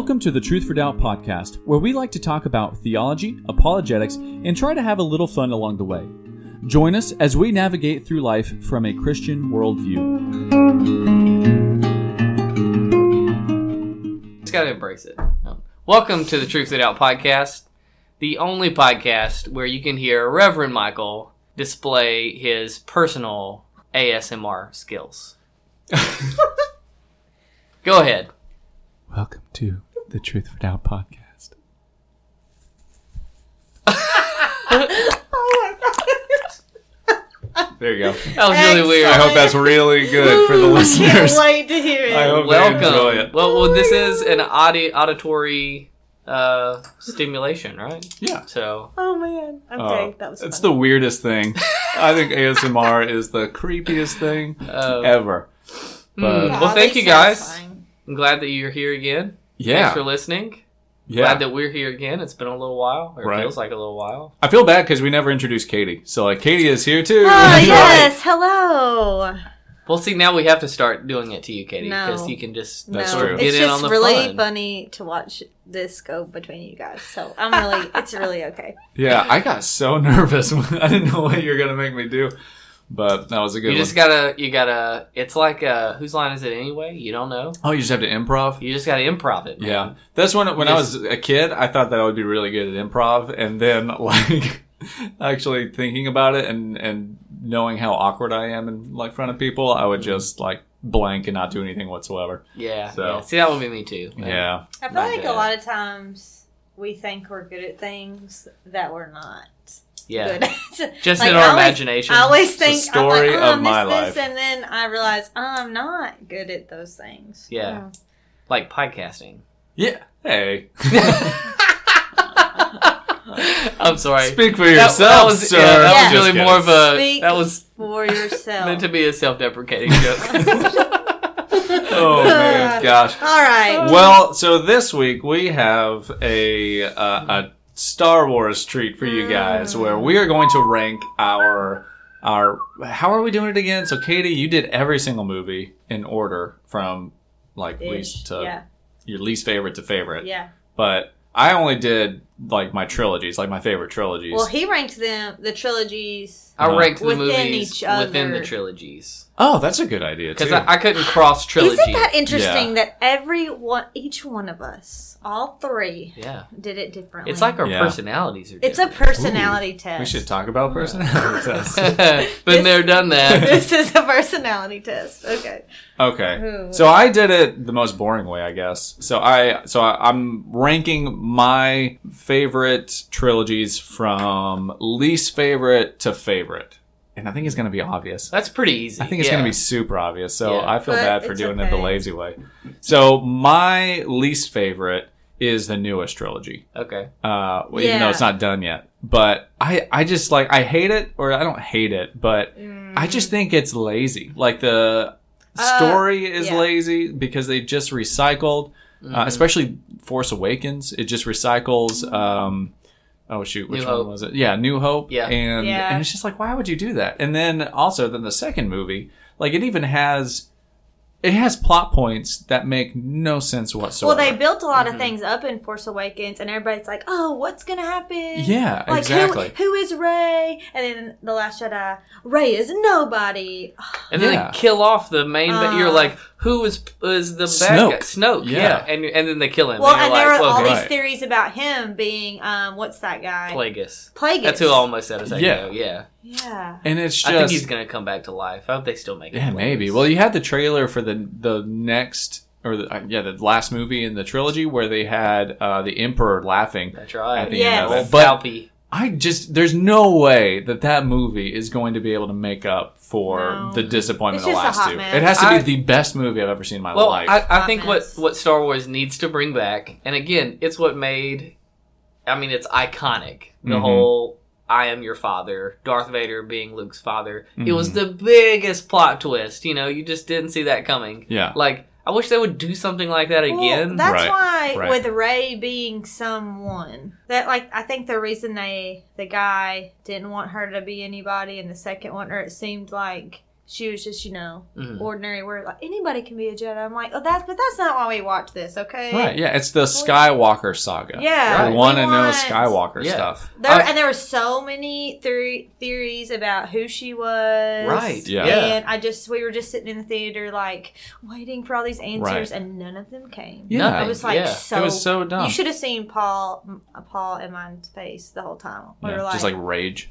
Welcome to the Truth for Doubt podcast, where we like to talk about theology, apologetics, and try to have a little fun along the way. Join us as we navigate through life from a Christian worldview. Just gotta embrace it. Um, Welcome to the Truth for Doubt podcast, the only podcast where you can hear Reverend Michael display his personal ASMR skills. Go ahead. Welcome to the Truth for Doubt podcast. There you go. That was really weird. I hope that's really good for the Ooh, listeners. Can't wait to hear it. I hope they Welcome. enjoy it. Well, well, this is an audi- auditory uh, stimulation, right? Yeah. So Oh man. Okay, Oh, that was. it's fun. the weirdest thing. I think ASMR is the creepiest thing uh, ever. But. Well, thank you, guys. satisfying. I'm glad that you're here again. Thanks yeah, for listening. yeah. Glad that we're here again. It's been a little while. Or Right. It feels like a little while. I feel bad because we never introduced Katie. So like Katie is here too. Oh yes, hello. Well, see, now we have to start doing it to you, Katie, No. because you can just That's no, true. get it's in just on the really fun. funny to watch this go between you guys. So I'm really, it's really okay. Yeah, I got so nervous. I didn't know what you were gonna make me do, but that was a good one. You one. just gotta, you gotta. It's like, uh, whose line is it anyway? You don't know. oh, you just have to improv. You just gotta improv it. Man. Yeah, that's when when I Just- was a kid, I thought that I would be really good at improv, and then like actually thinking about it and and knowing how awkward I am in like front of people, I would just like blank and not do anything whatsoever. yeah, So- yeah. See, that would be me too. Yeah, I feel like a lot of times we think we're good at things that we're not yeah. good. Just Like, in I our always- imagination. I always It's the think story I'm like, oh, of I'm my this, life. and then I realize oh, I'm not good at those things. Yeah. like podcasting. yeah. Hey, I'm sorry. speak for yourself, that was, sir. Yeah, that Yeah. was Just really kidding. more of a. Speak That was for yourself. meant to be a self-deprecating joke. oh man, gosh. All right. Well, so this week we have a uh, a Star Wars treat for you guys, where we are going to rank our our. How are we doing it again? So, Katie, you did every single movie in order from like Ish. least to yeah. your least favorite to favorite. Yeah. But I only did like my trilogies, like my favorite trilogies. Well, he ranked them the trilogies. I uh, ranked the Within movies each within the trilogies oh, that's a good idea too. because I, I couldn't cross trilogy. Isn't that interesting Yeah. that every one, each one of us, all three, yeah, did it differently? it's like our Yeah. personalities are. it's a different. personality test. we should talk about personality tests. Been there, done that. this is a personality test. Okay. Okay. Ooh. So I did it the most boring way, I guess. So I so I, I'm ranking my favorite trilogies from least favorite to favorite. And I think it's going to be obvious. That's pretty easy. I think it's yeah. going to be super obvious. So Yeah. I feel But bad for it's doing it the lazy way. So my least favorite is the newest trilogy. okay. Uh, well, even though it's not done yet. But I, I just like, I hate it, or I don't hate it, but I just think it's lazy. Like the Uh, story is yeah. lazy because they just recycled, Mm-hmm. uh, especially Force Awakens. It just recycles. Um, oh shoot, which New one Hope. was it? Yeah, New Hope. Yeah. and Yeah. and it's just like, why would you do that? And then also, then the second movie, like it even has. It has plot points that make no sense whatsoever. Well, they built a lot Mm-hmm. of things up in Force Awakens, and everybody's like, "Oh, what's gonna happen?" Yeah, like exactly. who who is Rey? And then the Last Jedi, Rey is nobody. And then Yeah. they kill off the main. but you're Uh. like, who is was the bad Snoke. guy? Snoke. Yeah. Yeah. And and then they kill him. Well, and and you're there like, were all well, these theories about him being, um, what's that guy? Plagueis. Plagueis. That's who I almost said a second Yeah. ago. Yeah. Yeah. and it's just I think he's gonna come back to life. I hope they still make it. Yeah, maybe. Well, you had the trailer for the the next or the, uh, yeah the last movie in the trilogy where they had uh, the Emperor laughing. that's right. at the end yeah, of it. old But- Palpy. I just there's no way that that movie is going to be able to make up for No. the disappointment of the last two. mess. It has to I- be the best movie I've ever seen in my Well, life. I, I think what mess. what Star Wars needs to bring back, and again, it's what made. I mean, it's iconic. The Mhm. whole "I am your father," Darth Vader being Luke's father. It Mhm. was the biggest plot twist. You know, you just didn't see that coming. yeah, Like, I wish they would do something like that Well, again. that's Right, why right. with Rey being someone that like I think the reason they the guy didn't want her to be anybody and the second one or it seemed like she was just you know Mhm. ordinary. Where like anybody can be a Jedi. I'm like, oh, that's but that's not why we watch this, okay? Right, yeah, it's the Skywalker saga. Yeah, we we want to know Skywalker Yeah. stuff. There, I- and there were so many theory, theories about who she was. Right, Yeah. And I just, we were just sitting in the theater, like, waiting for all these answers, Right. and none of them came. Yeah. It was like yeah. so. it was so dumb. You should have seen Paul, Paul and mine's face the whole time. We Yeah, were like, just like rage.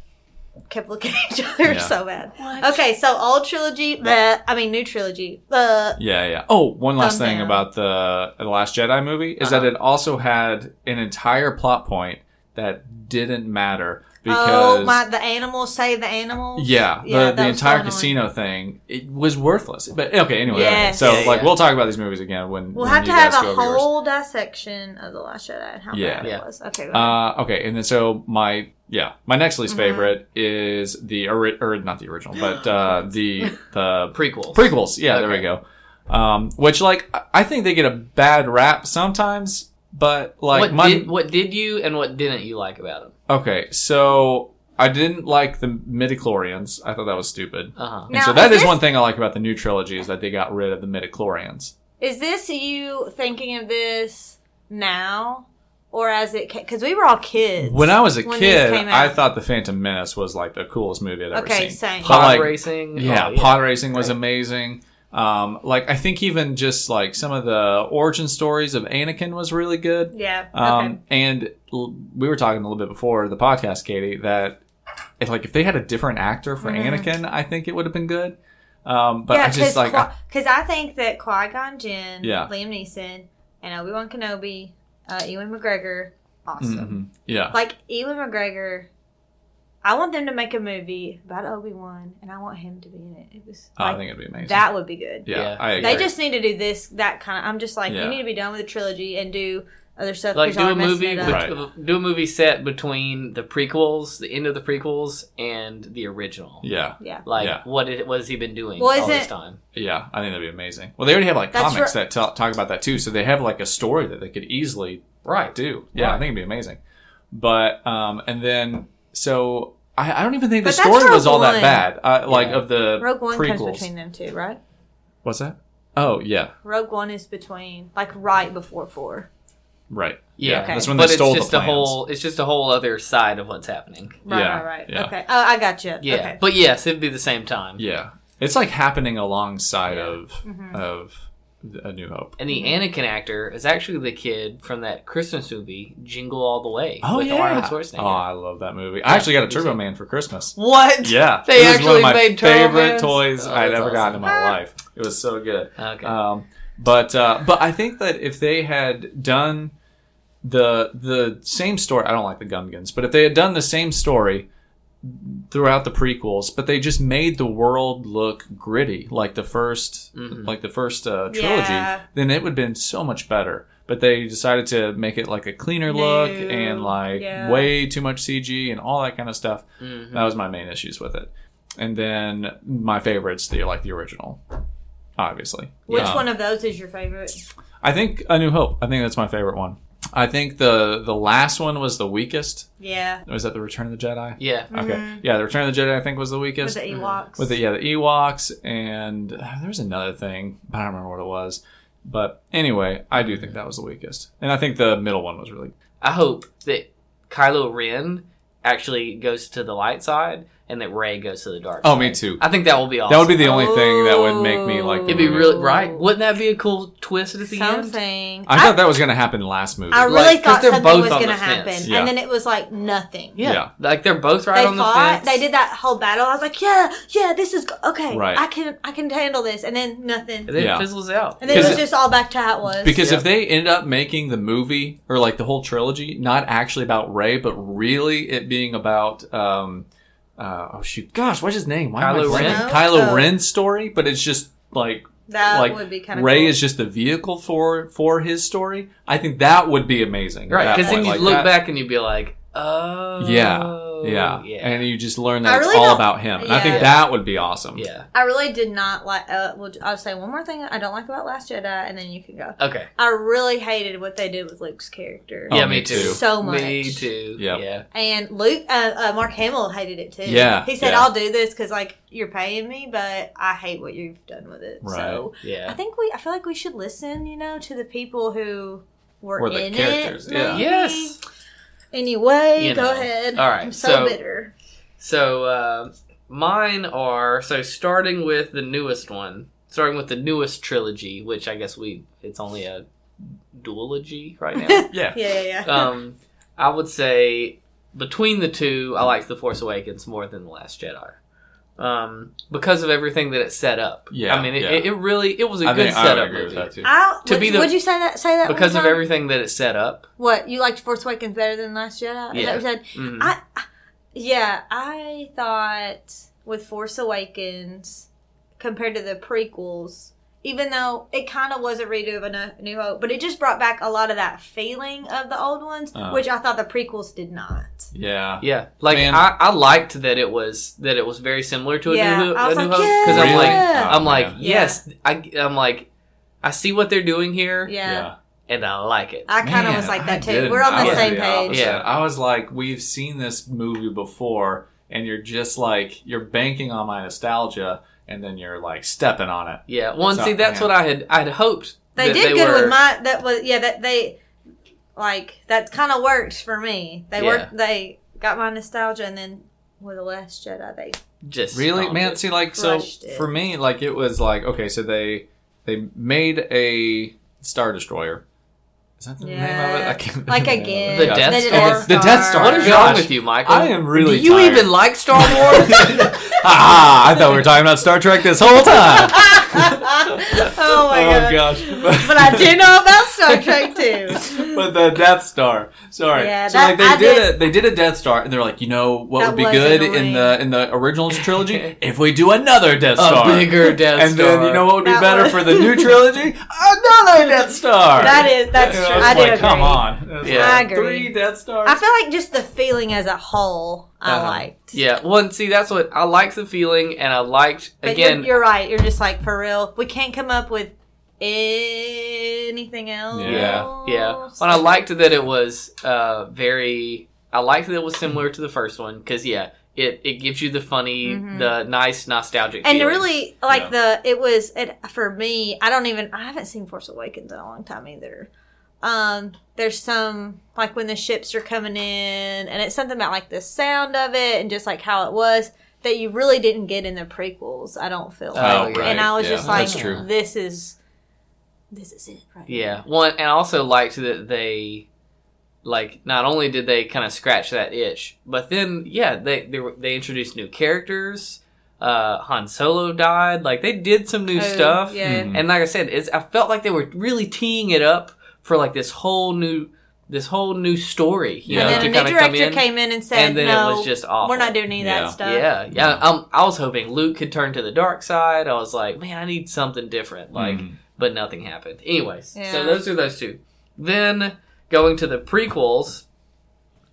Kept looking at each other Yeah. so bad. What? Okay, so old trilogy, bleh, I mean new trilogy. bleh. Yeah, yeah. Oh, one last Thumb thing down. about the the Last Jedi movie is Uh-huh. that it also had an entire plot point that didn't matter Oh because my! The animals save the animals. yeah, Yeah, the, that the entire annoying. casino thing it was worthless. But okay, anyway. Yes. So Yeah, like yeah. we'll talk about these movies again when We'll when have you to have a go over yours. whole dissection of the Last Jedi and how Yeah. bad it was. Okay. Uh, okay, and then so my yeah, my next least Mhm. favorite is the ori- or not the original, but uh, the the Prequels. prequels. Yeah, there we go. Um, which like I- I think they get a bad rap sometimes, but like what my did what did you and what didn't you like about them? Okay, so I didn't like the midichlorians. I thought that was stupid. Uh huh. And Now, so that is is this- one thing I like about the new trilogy is that they got rid of the midichlorians. Is this you thinking of this now, or as it? Because we were all kids When I was a when these kid, came I out. thought the Phantom Menace was like the coolest movie I'd ever Okay, seen. same. But, Pod like, racing. Yeah, Oh, pod racing was Right. amazing. Um, like I think even just like some of the origin stories of Anakin was really good. Yeah. Um, okay. and l- we were talking a little bit before the podcast, Katie, that if, like if they had a different actor for Mhm. Anakin, I think it would have been good. Um, but yeah, I just like I- because I think that Qui Gon Jinn, Yeah. Liam Neeson, and Obi Wan Kenobi, uh, Ewan McGregor, awesome. mhm, yeah, Like Ewan McGregor, I want them to make a movie about Obi Wan, and I want him to be in it. It was Oh, I think it'd be amazing. that would be good. yeah, Yeah. I agree. They just need to do this, that kind of. I'm just like, Yeah. you need to be done with the trilogy and do other stuff. Like 'cause do y'all a are movie, it Right. do a movie set between the prequels, the end of the prequels, and the original. yeah, Yeah. Like Yeah. what it, what has he been doing Well, all is this it- time? yeah, I think that'd be amazing. Well, they already have like That's comics right. that ta- talk about that too, so they have like a story that they could easily Right. do. Yeah, I think it'd be amazing. But um, and then so I, I don't even think the But that's story was all that One. bad. Uh, like of the Rogue One prequels. comes between them two, right? What's that? Oh yeah, Rogue One is between, like, right before four. right. Yeah. Okay. that's when but they it's just the a plans. whole it's just a whole other side of what's happening. Right, Yeah, right, right. yeah. Okay. Oh, I got you. Yeah. Okay. But yes, it'd be the same time. Yeah, it's like happening alongside Yeah. of Mhm. of A New Hope. And the Anakin actor is actually the kid from that Christmas movie, Jingle All the Way, Oh with yeah, Arnold Schwarzenegger. oh I love that movie. I actually got a Turbo. Man for Christmas. What? Yeah, They it was one actually of my made Turbo favorite Mans? toys Oh, I'd that's ever gotten in my life. It was so good. Okay. Um, but uh, but I think that if they had done the the same story, I don't like the Gungans, but if they had done the same story throughout the prequels, but they just made the world look gritty like the 1st Mhm. like the first uh, trilogy, Yeah. then it would have been so much better. But they decided to make it like a cleaner look No. and like Yeah. way too much CG and all that kind of stuff. Mhm. That was my main issues with it. And then my favorites, the like the original, obviously. Which Um, one of those is your favorite? I think A New Hope. I think that's my favorite one. I think the the last one was the weakest. Yeah. Was that the Return of the Jedi? yeah. Okay, Mhm. yeah, the Return of the Jedi I think was the With weakest. the Mhm. Ewoks. With the yeah the Ewoks and uh, there was another thing, but I don't remember what it was. But anyway, I do think that was the weakest, and I think the middle one was really I hope that Kylo Ren actually goes to the light side and that Rey goes to the dark Oh, side. me too. I think that will be awesome. That would be the only thing that would make me like. The It'd be movie. really right. Wouldn't that be a cool twist at the end? Something. I thought that was going to happen last movie. I really Like, 'cause thought they're something both was going to happen, Yeah. and then it was like nothing. Yeah. Yeah. Like they're both right they on the fought. fence. They did that whole battle. I was like, yeah, yeah, this is okay. Right. I can, I can handle this, and then nothing. And then Yeah. it fizzles out. And then it was just all back to how it was. Because Yeah. if they end up making the movie or like the whole trilogy not actually about Rey, but really it being about um uh oh shoot gosh what's his name Why Kylo? Ren? Kylo Oh. Ren's story, but it's just like that like, would be kind of Rey cool. is just the vehicle for for his story. I think that would be amazing. Right, because then you Like look that- back and you'd be like, oh. Yeah. Yeah. yeah, and you just learn that I it's really all don't- about him. And I think Yeah. that would be awesome. yeah. I really did not like. Uh, well, I'll say one more thing I don't like about Last Jedi, and then you can go. Okay. I really hated what they did with Luke's character. Oh, yeah, me me too. too. So much. Me too. Yep. Yeah. And Luke, uh, uh, Mark Hamill hated it too. Yeah, he said, yeah. "I'll do this because like you're paying me, but I hate what you've done with it." Right. So I Yeah. think we, I feel like we should listen, you know, to the people who were, Were the in characters, it. yeah. maybe. Yes. Anyway, You go know. ahead. All right, I'm so, so- bitter. So uh, mine are so starting with the newest one, starting with the newest trilogy, which I guess we it's only a duology right now. Yeah. Yeah, yeah, yeah. um, I would say between the two, I like the Force Awakens more than the Last Jedi. Um, because of everything that it set up. Yeah, I mean, it, yeah. it, it really it was a I good think I would setup agree with movie. that too. To would, be the- would you say that? Say that one Because of time? everything that it set up. What you liked Force Awakens better than Last Jedi? Is Yeah. that what you said? Mhm. I, I- yeah, I thought with Force Awakens compared to the prequels, even though it kind of was a redo of a New Hope, but it just brought back a lot of that feeling of the old ones, Uh. which I thought the prequels did not. Yeah. Yeah, like Man. I, I liked that it was that it was very similar to a Yeah, New, Ho- I was a new like, Hope because I'm like Yeah. I'm like Oh, man. yes I I'm like I see what they're doing here Yeah, Yeah. and I like it. I kind of was like I that too. didn't. We're on the was same page. opposite. Yeah. I was like, we've seen this movie before, and you're just like, you're banking on my nostalgia, and then you're like stepping on it. yeah, one So, see that's yeah. what I had I had hoped They that did they good were, with my that was yeah that they like that kind of worked for me. They Yeah. worked. They got my nostalgia, and then with the Last Jedi, they just Really, stomped man. See, like, so it. for me, like, it was like, okay, so they they made a star destroyer. Is that the name of it? I can't like remember again The Death They Star? The Death Star. What is Gosh. wrong with you, Michael? I am really Do you tired. even like Star Wars? ah, I thought we were talking about Star Trek this whole time. oh my god. gosh! But I do know about Star Trek too. but the Death Star. Sorry. Yeah, so that- like they I did, did- it. They did a Death Star, and they're like, you know what That would be was good in the in the original trilogy if we do another Death a Star. bigger Death and Star. And then you know what would be That better was- for the new trilogy? Another Death Star. That is that's And true. I was I do agree. come on. Yeah. like, I agree. Three Death Stars. I feel like just the feeling as a whole, I Uh-huh. liked. Yeah, well, see, that's what I liked the feeling, and I liked But again. you're, you're right. You're just like for real. We can't come up with anything else. Yeah. Yeah, but I liked that it was uh, very. I liked that it was similar to the first one because yeah, it it gives you the funny, Mhm. the nice nostalgic. and feelings. really like Yeah. the it was it for me i don't even i haven't seen force awakens in a long time either um there's some like when the ships are coming in and it's something about like the sound of it and just like how it was that you really didn't get in the prequels i don't feel Oh, like right. and i was Yeah, just like true. this is this is it right Yeah, one, and I also liked that they, like, not only did they kind of scratch that itch, but then yeah, they they they introduced new characters. Uh, Han Solo died. Like they did some new Oh, stuff. yeah Mhm. And like I said, it's I felt like they were really teeing it up for like this whole new this whole new story. You Yeah. know, and to a kind new of come director in. came in and said and then no it was just awful. we're not doing any of Yeah. that stuff Yeah, yeah. Um, I was hoping Luke could turn to the dark side. I was like, man, I need something different. Like, Mhm. but nothing happened. Anyways, Yeah. so those are those two. Then going to the prequels,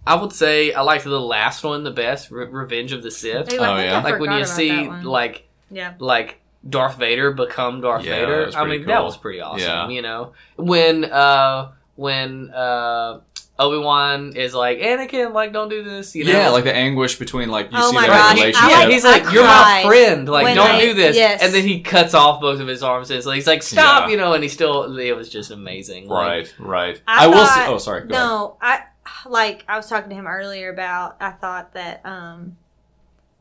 I would say I liked the last one the best, Re- Revenge of the Sith. Ooh, I Oh, think yeah. I like when you about see like yeah like Darth Vader become Darth Yeah, Vader. I pretty mean, that was pretty awesome. Yeah. You know, when uh when uh Obi Wan is like Anakin, like don't do this. You know, yeah, like the anguish between like you Oh see my their gosh, I relationship. yeah, like- he's like, I "You're my friend. Like, when don't I- do this." yes. And then he cuts off both of his arms. And he's like, "Stop!" Yeah. You know, and he still. It was just amazing. Like, right, right. I I, will. Say, oh, sorry. Go ahead. No, I like I was talking to him earlier about I thought that um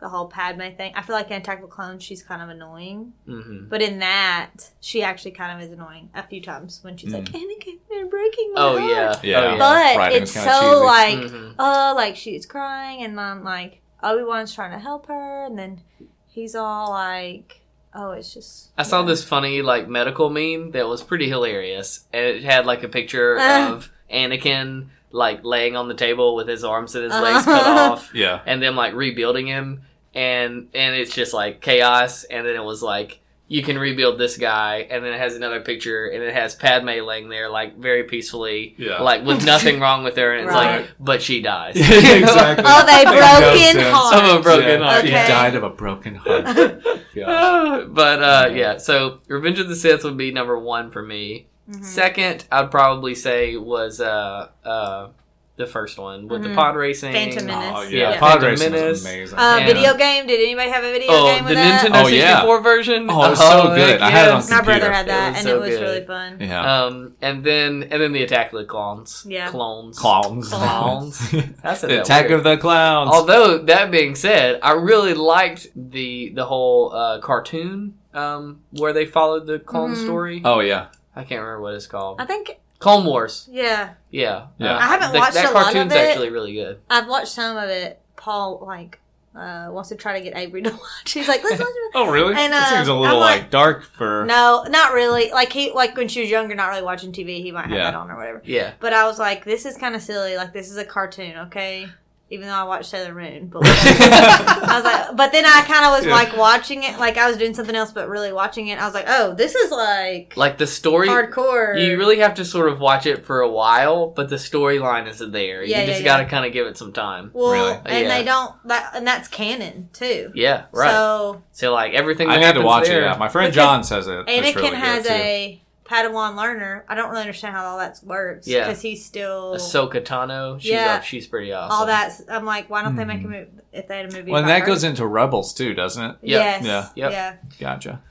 the whole Padme thing. I feel like in Attack of the Clones she's kind of annoying, mhm. but in that she actually kind of is annoying a few times when she's like Mm. Anakin, you're breaking my Oh heart." yeah. Yeah. Oh, yeah. But Right, it's so kinda cheesy. like Mhm. oh like she's crying and then like Obi Wan's trying to help her and then he's all like oh it's just I saw this funny like medical meme that was pretty hilarious, and it had like a picture Ah. of Anakin like laying on the table with his arms and his legs cut Uh-huh. off, Yeah. and them like rebuilding him, and and it's just like chaos, and then it was like you can rebuild this guy, and then it has another picture, and it has Padme laying there, like very peacefully, Yeah. like with nothing wrong with her, and it's Right. like, but she dies. exactly. Oh, they Makes broken sense. heart. Of a broken Yeah, heart. She died of a broken heart. Yeah. but uh, yeah, so Revenge of the Sith would be number one for me. Mm-hmm. Second, I'd probably say was uh, uh, the first one with the Mhm. pod racing. Phantom Menace. Oh Yeah, yeah, pod Phantom racing Menace. is amazing. Uh, Yeah. video game. Did anybody have a video Oh, game the with that? Nintendo Oh, yeah. 64 version. Oh, it was so good. heck I had it on yes. My brother had that, It and so it was good. really fun. yeah. Um, and then and then the Attack of the Clones. Yeah. clones. Clowns. Clowns. That's the attack of the clowns. Although that being said, I really liked the the whole uh, cartoon um, where they followed the clone Mhm. story. oh yeah. I can't remember what it's called. I think, Clone Wars. yeah, Yeah, Yeah. Uh, I haven't the- watched that a lot of cartoon's it. actually really good. I've watched some of it. Paul like uh, wants to try to get Avery to watch. He's like, let's watch it. Oh really? And, that seems a um, little I'm like, like- dark for. No, not really. Like he, like when she was younger, not really watching TV. He might have Yeah. that on or whatever. Yeah, But I was like, this is kind of silly. Like this is a cartoon, okay? Even though I watched Sailor Moon, but I was like, but then I kind of was Yeah. like watching it, like I was doing something else, but really watching it. I was like, oh, this is like like the story. hardcore. You really have to sort of watch it for a while, but the storyline is there. Yeah, you just yeah, got to kind of give it some time. well, Really? and Yeah. they don't that, and that's canon too. Yeah, right. So, So like everything. I that need to watch there, it. Yeah. My friend John says it. it's Anakin really good, has too. a Padawan learner. I don't really understand how all that works. Yeah. because he's still Ahsoka Tano. She's Yeah. up. She's pretty awesome. all that. I'm like, why don't they make a Mhm. movie if they had a movie? Well, and that her? goes into Rebels too, doesn't it? Yep. Yes. Yeah. Yep. Yeah. Gotcha.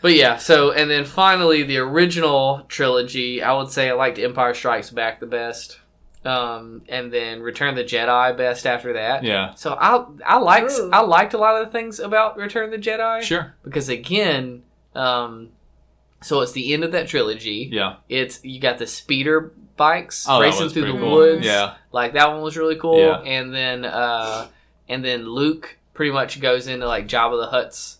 But yeah, so and then finally the original trilogy, I would say I liked Empire Strikes Back the best. Um, and then Return of the Jedi best after that. Yeah. So I I liked Ooh. I liked a lot of the things about Return of the Jedi Sure. because again, um, so it's the end of that trilogy. Yeah. It's you got the speeder bikes Oh, racing through the cool. woods. Yeah. like that one was really cool. Yeah. And then uh, and then Luke pretty much goes into like Jabba the Hutt's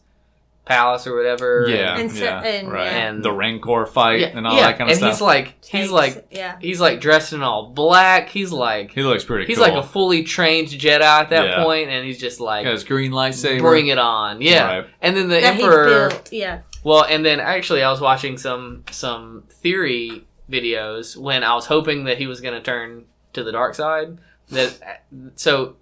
palace or whatever. Yeah. And so- yeah. and- right. And- the Rancor fight yeah, and all yeah. that kind of and stuff. he's like he's Takes- like yeah. he's like dressed in all black. He's like he looks pretty. he's cool. like a fully trained Jedi at that Yeah. point, and he's just like Got his green lightsaber. bring it on, yeah. Right. And then the that he emperor, built. Yeah. Well, and then actually I was watching some some theory videos when I was hoping that he was going to turn to the dark side. That so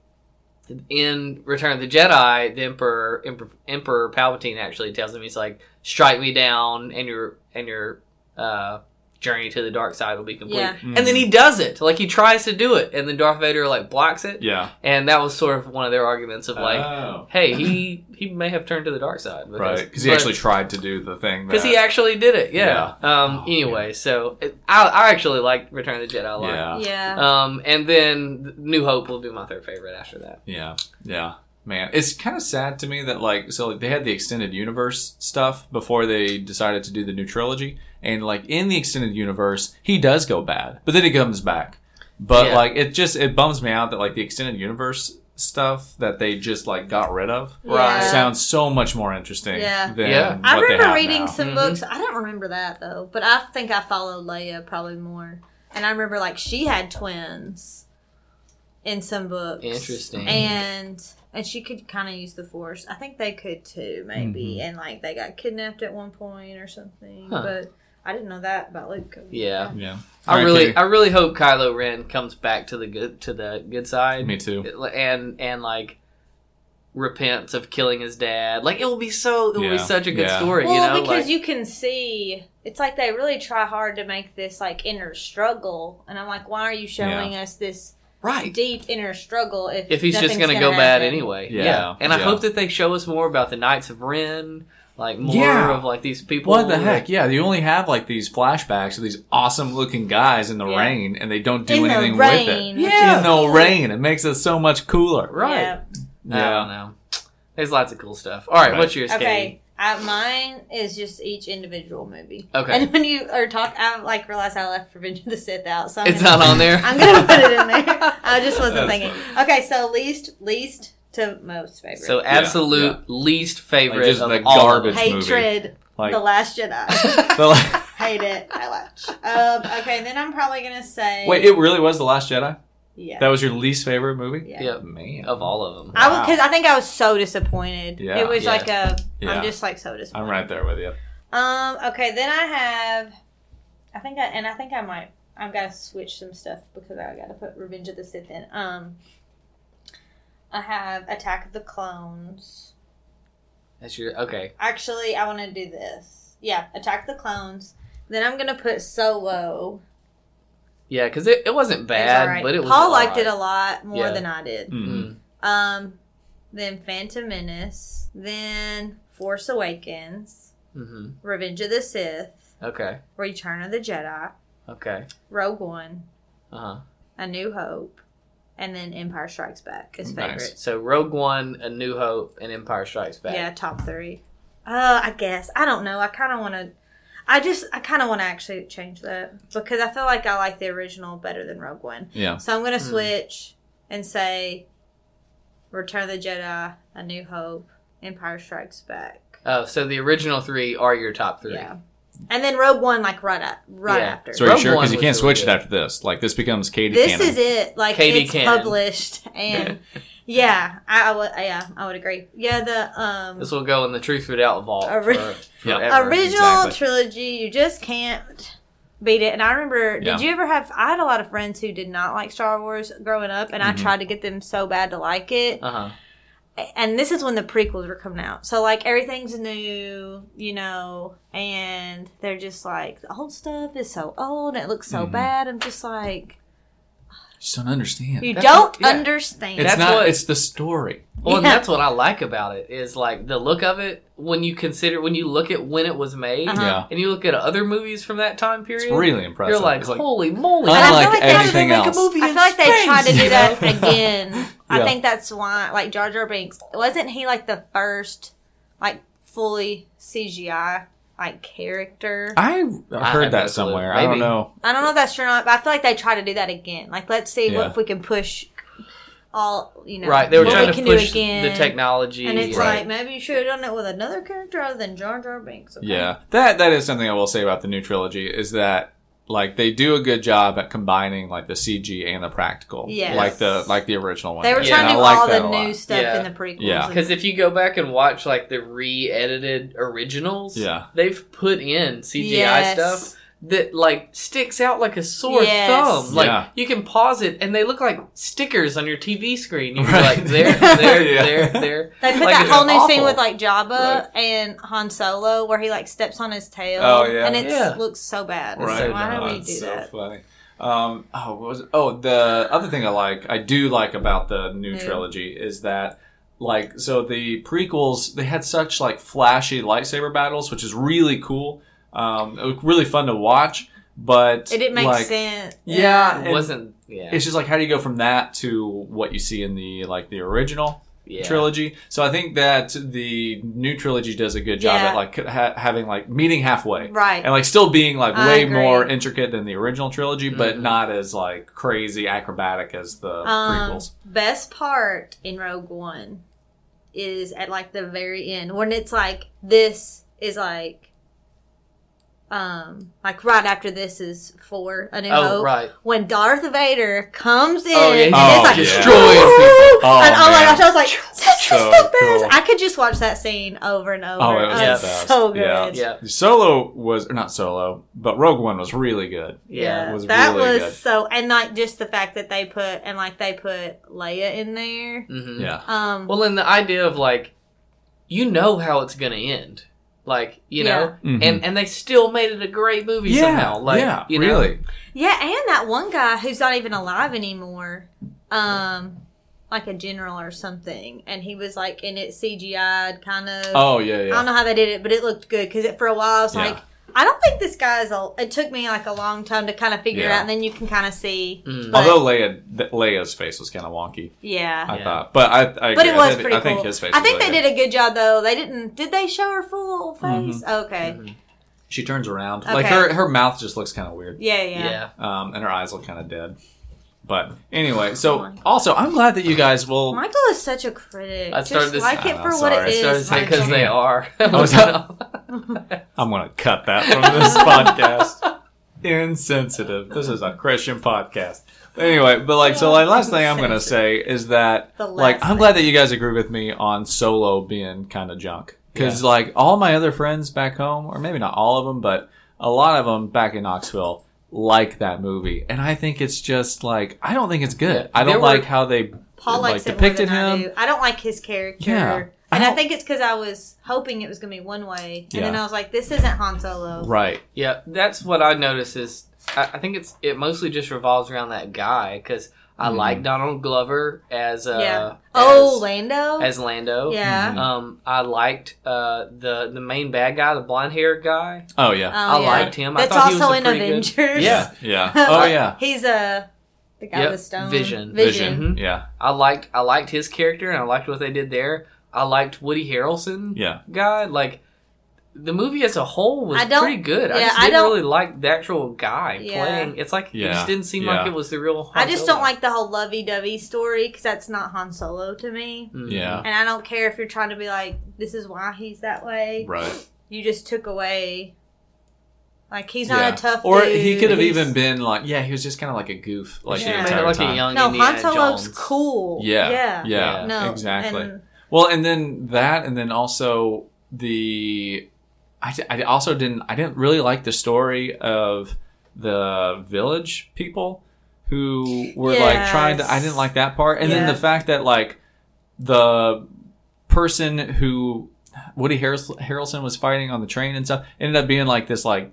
in Return of the Jedi, the Emperor Emperor, Palpatine actually tells him he's like, "Strike me down, and your and your uh, journey to the dark side will be complete." Yeah. And then he does it, like he tries to do it, and then Darth Vader like blocks it, Yeah. and that was sort of one of their arguments of like, oh. "Hey, he he may have turned to the dark side, Right. Because he but- actually tried to do the thing. because he actually did it, yeah. Um. Oh, anyway, so it, I I actually like Return of the Jedi a lot. Yeah. Yeah. Um. And then New Hope will be my third favorite after that. Yeah, yeah, man. It's kind of sad to me that like so like, they had the extended universe stuff before they decided to do the new trilogy, and like in the extended universe, he does go bad, but then he comes back. But Yeah. like it just it bums me out that like the extended universe stuff that they just like got rid of Right. Yeah. sounds so much more interesting. Yeah. than Yeah. I what they remember have reading now. some Mhm. books. I don't remember that though, but I think I followed Leia probably more. And I remember like she had twins in some books. Interesting. And and she could kind of use the force. I think they could too, maybe. Mhm. And like they got kidnapped at one point or something. Huh. But I didn't know that about Luke. Yeah. Yeah, I All right, really, Katie. I really hope Kylo Ren comes back to the good, to the good side. me too. And and like repents of killing his dad. Like it will be so, it will be such a good Yeah. story. Well, you know, because like, you can see it's like they really try hard to make this like inner struggle, and I'm like, why are you showing us this right. deep inner struggle if If he's just going to gonna go bad anyway, Yeah. yeah. And I hope that they show us more about the Knights of Ren, like more Yeah. of like these people. What the heck? Yeah, you only have like these flashbacks of these awesome looking guys in the Yeah. rain, and they don't do In the anything rain, with it. which Yeah. in the rain, it makes it so much cooler. Right. Yeah. I don't know. There's lots of cool stuff. All right, Right. what's yours, Okay. Katie? Uh, mine is just each individual movie. Okay. And when you are talk, I like realized I left Revenge of the Sith out. So I'm It's gonna, not on there. I'm gonna put it in there. I just wasn't That's thinking. Okay, so least least to most favorite. So absolute yeah. least favorite Like just of the all garbage Of them. movie. hatred, Like the Last Jedi. the la- Hate it. I watch. Um, okay, then I'm probably gonna say. wait, it really was the Last Jedi. Yeah. That was your least favorite movie? yeah. Yep. Man. Of all of them. I was Wow. because I think I was so disappointed. Yeah. it was Yeah. like a. Yeah. am just like so disappointed. I'm right there with you. Um. Okay. Then I have. I think I and I think I might. I've got to switch some stuff because I got to put Revenge of the Sith in. Um. I have Attack of the Clones. That's your okay. Actually, I want to do this. Yeah, Attack of the Clones. Then I'm gonna put Solo. Yeah, because it, it wasn't It's bad, alright. but it was. Paul liked alright. it a lot more Yeah. than I did. Mm. Mm. Um. Then Phantom Menace. Then Force Awakens. hmm Revenge of the Sith. Okay. Return of the Jedi. Okay. Rogue One. Uh huh. A New Hope, and then Empire Strikes Back is Nice. favorite. So Rogue One, A New Hope, and Empire Strikes Back. Yeah, top three. Uh, I guess I don't know. I kind of want to. I just I kind of want to actually change that because I feel like I like the original better than Rogue One. Yeah. So I'm gonna Hmm. switch and say Return of the Jedi, A New Hope, Empire Strikes Back. Oh, so the original three are your top three. Yeah, and then Rogue One like right at right Yeah. after. So are you Rogue sure? One Because you was can't really switch it good. after this. Like this becomes Katie this Canon. is it. Like Katie it's Canon. published, and yeah, I, I would. Yeah, I would agree. Yeah, the um This will go in the Truth for Doubt vault Ori- for, Yeah. forever. original exactly. trilogy. You just can't beat it. And I remember, Yeah. did you ever have? I had a lot of friends who did not like Star Wars growing up, and I Mhm. tried to get them so bad to like it. Uh huh. And this is when the prequels were coming out, so like everything's new, you know, and they're just like the old stuff is so old and it looks so Mhm. bad. I'm just like, just don't understand. you That's don't what- yeah. understand. it's That's not. what- It's the story. Well, and that's what I like about it is like the look of it when you consider when you look at when it was made Uh-huh. Yeah. and you look at other movies from that time period. It's really impressive. You're like, like holy moly! And I feel like they- everything how make else. a movie I feel like they tried to do that know? again. I think that's why, like Jar Jar Binks, wasn't he like the first, like fully CGI like character? I, I I heard that clue. somewhere. I don't know. I don't know if that's true or not, but I feel like they try to do that again. Like, let's see Yeah. what if we can push all, you know, right, they were what trying we to push do again. the technology. And it's Right. like maybe you should have done it with another character other than Jar Jar Binks. okay? Yeah, that that is something I will say about the new trilogy is that like they do a good job at combining like the CG and the practical. Yes. like the like the original one. They were did. Trying to And do like all the new stuff Yeah. in the prequels. Yeah. Because if you go back and watch like the re-edited originals, Yeah. they've put in CGI Yes. stuff that like sticks out like a sore Yes. thumb. Like Yeah. you can pause it and they look like stickers on your TV screen. You're Right. like there, there, Yeah. there, there. They put Like, that whole new scene with like Jabba Right. and Han Solo where he like steps on his tail. Oh, yeah. and it Yeah. looks so bad. Right. So why Oh, do we do so that? funny. Um, oh, what was it? Oh, the other thing I like, I do like about the new New. trilogy is that, like, so the prequels they had such like flashy lightsaber battles, which is really cool. Um, it was really fun to watch, but It didn't make like, sense. Yeah, It wasn't. Yeah. It's just like how do you go from that to what you see in the like the original yeah. trilogy? So I think that the new trilogy does a good job Yeah. at like ha- having like meeting halfway Right. and like still being like I way agree. more intricate than the original trilogy, but Mhm. not as like crazy acrobatic as the um, prequels. best part in Rogue One is at like the very end when it's like this is like um like right after this is for a new Oh hope right. when Darth Vader comes in Oh, yeah, and Oh, it's like yeah. People. Oh, and oh my gosh I was like this So is the best cool. I could just watch that scene over and over Oh, it was Oh, the it's best. so good Yeah. Yeah. Solo was or not Solo, but Rogue One was really good. Yeah, It was that really was good. so, and like just the fact that they put and like they put Leia in there. hmm Yeah, Um, Well, and the idea of like, you know how it's gonna end, like you know, Mhm. and and they still made it a great movie somehow. Like, yeah, you know, really. yeah, and that one guy who's not even alive anymore, um, like a general or something, and he was like in it CGI'd kind of. Oh yeah, yeah. I don't know how they did it, but it looked good because for a while I was Yeah. like, I don't think this guy's. A, it took me like a long time to kind of figure it Yeah. out, and then you can kind of see. Mm. But- Although Leia, th- Leia's face was kind of wonky. Yeah. I Yeah. thought, but I, I But agree. it was I think, pretty I think his face. I was think they really did a good job though. They didn't. Did they show her full face? Mm-hmm. Okay. Mhm. She turns around, like Okay. her her mouth just looks kind of weird, Yeah, yeah. yeah. um, and her eyes look kind of dead. But anyway, so Oh also I'm glad that you guys will. Michael is such a critic. I started Just to- like it for what sorry. it I is. Started to say because they are. Oh, is that- I'm gonna cut that from this podcast. insensitive. This is a Christian podcast. Anyway, but like, so like, last thing I'm gonna say is that, like, I'm glad that you guys agree with me on Solo being kind of junk. Because like all my other friends back home, or maybe not all of them, but a lot of them back in Knoxville like that movie, and I think it's just like I don't think it's good. I don't were- like how they Paul like likes it more depicted than I him. do. I don't like his character. Yeah. I And I, don't- think it's because I was hoping it was going to be one way, and then I was like, "This isn't Han Solo." Right. Yeah, that's what I notice is I, I think it's it mostly just revolves around that guy because I Mhm. like Donald Glover as uh yeah. as, Oh, Lando. as Lando. yeah. Mhm. Um, I liked uh the the main bad guy, the blonde haired guy. Oh yeah. Oh, I yeah. liked him. I That's thought he was also a in pretty good- Avengers. Yeah. Yeah. Oh yeah. He's a the guy Yep, with the stone. Vision. Vision. Mhm. Yeah. I liked I liked his character and I liked what they did there. I liked Woody Harrelson Yeah. guy. Like the movie as a whole was I don't- pretty good. I yeah, just I didn't don't- really like the actual guy Yeah. playing. It's like yeah, it just didn't seem yeah. like it was the real. Han I just Solo. don't like the whole lovey-dovey story because that's not Han Solo to me. Mhm. Yeah. And I don't care if you're trying to be like, "This is why he's that way." Right. You just took away. Like he's not Yeah. a tough. Or dude. he could have He's- even been like, yeah, he was just kind of like a goof, like Yeah. the Made it Made entire like time. a young No, Indiana Han Solo's Jones. cool. Yeah. Yeah. Yeah. Yeah. No. Exactly. and- Well, and then that, and then also the, I, I also didn't, I didn't really like the story of the village people who were like trying to. I didn't like that part, and then the fact that like the person who Woody Harrelson was fighting on the train and stuff ended up being like this like.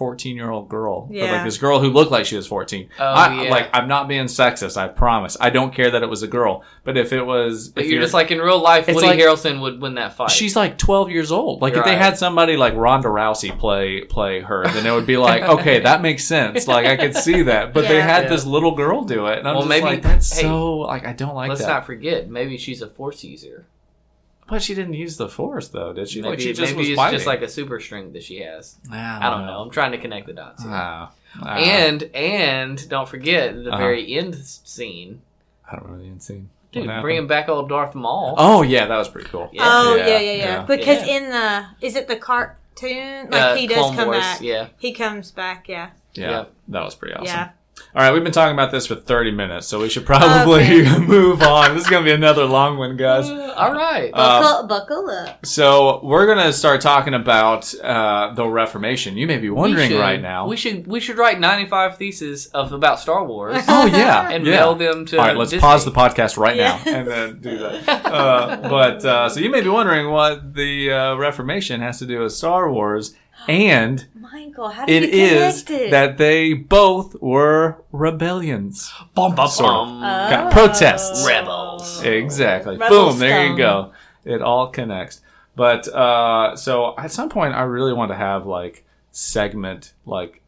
14 year old girl Or, like this girl who looked like she was 14 Oh, I, yeah. like i'm not being sexist i promise i don't care that it was a girl but if it was But if you're just like in real life, Woody like- Harrelson would win that fight. She's like 12 years old. Like if they had somebody like Ronda Rousey play play her, then it would be like, okay, that makes sense. Like I could see that. But they had Yeah. this little girl do it, and I'm Well, just maybe- like, that's hey, so like I don't like Let's that. not forget, maybe she's a force user. But she didn't use the force though, did she? Maybe, like she just maybe was it's fighting. just like a super strength that she has. Ah, I don't know. I'm trying to connect the dots. here. Ah, ah. And and don't forget the Uh-huh. very end scene, I don't remember the end scene. dude, What happened? bringing back old Darth Maul. Oh yeah, that was pretty cool. Yeah. Oh Yeah, yeah, yeah, yeah. yeah. Because Yeah. in the is it the cartoon? Like Uh, he does Clone come Wars, back. Yeah, He comes back. Yeah. Yeah, Yeah. that was pretty awesome. Yeah. All right, we've been talking about this for 30 minutes, so we should probably Okay. move on. This is going to be another long one, guys. Uh, all right. Uh, Buckle, buckle up. So we're gonna start talking about uh, the Reformation. You may be wondering should- right now. We should we should write 95 theses of about Star Wars oh yeah, and yeah. mail them to. All right, let's Disney. pause the podcast right Yes. now and then do that. Uh, but uh, so you may be wondering what the uh, Reformation has to do with Star Wars, and Michael, how did it you is it? that they both were rebellions, Bum, bum, Sort of. bum. Kind of protests. Rebels. Exactly. Rebel Boom. There you go. It all connects. But uh, so at some point, I really want to have like segment, like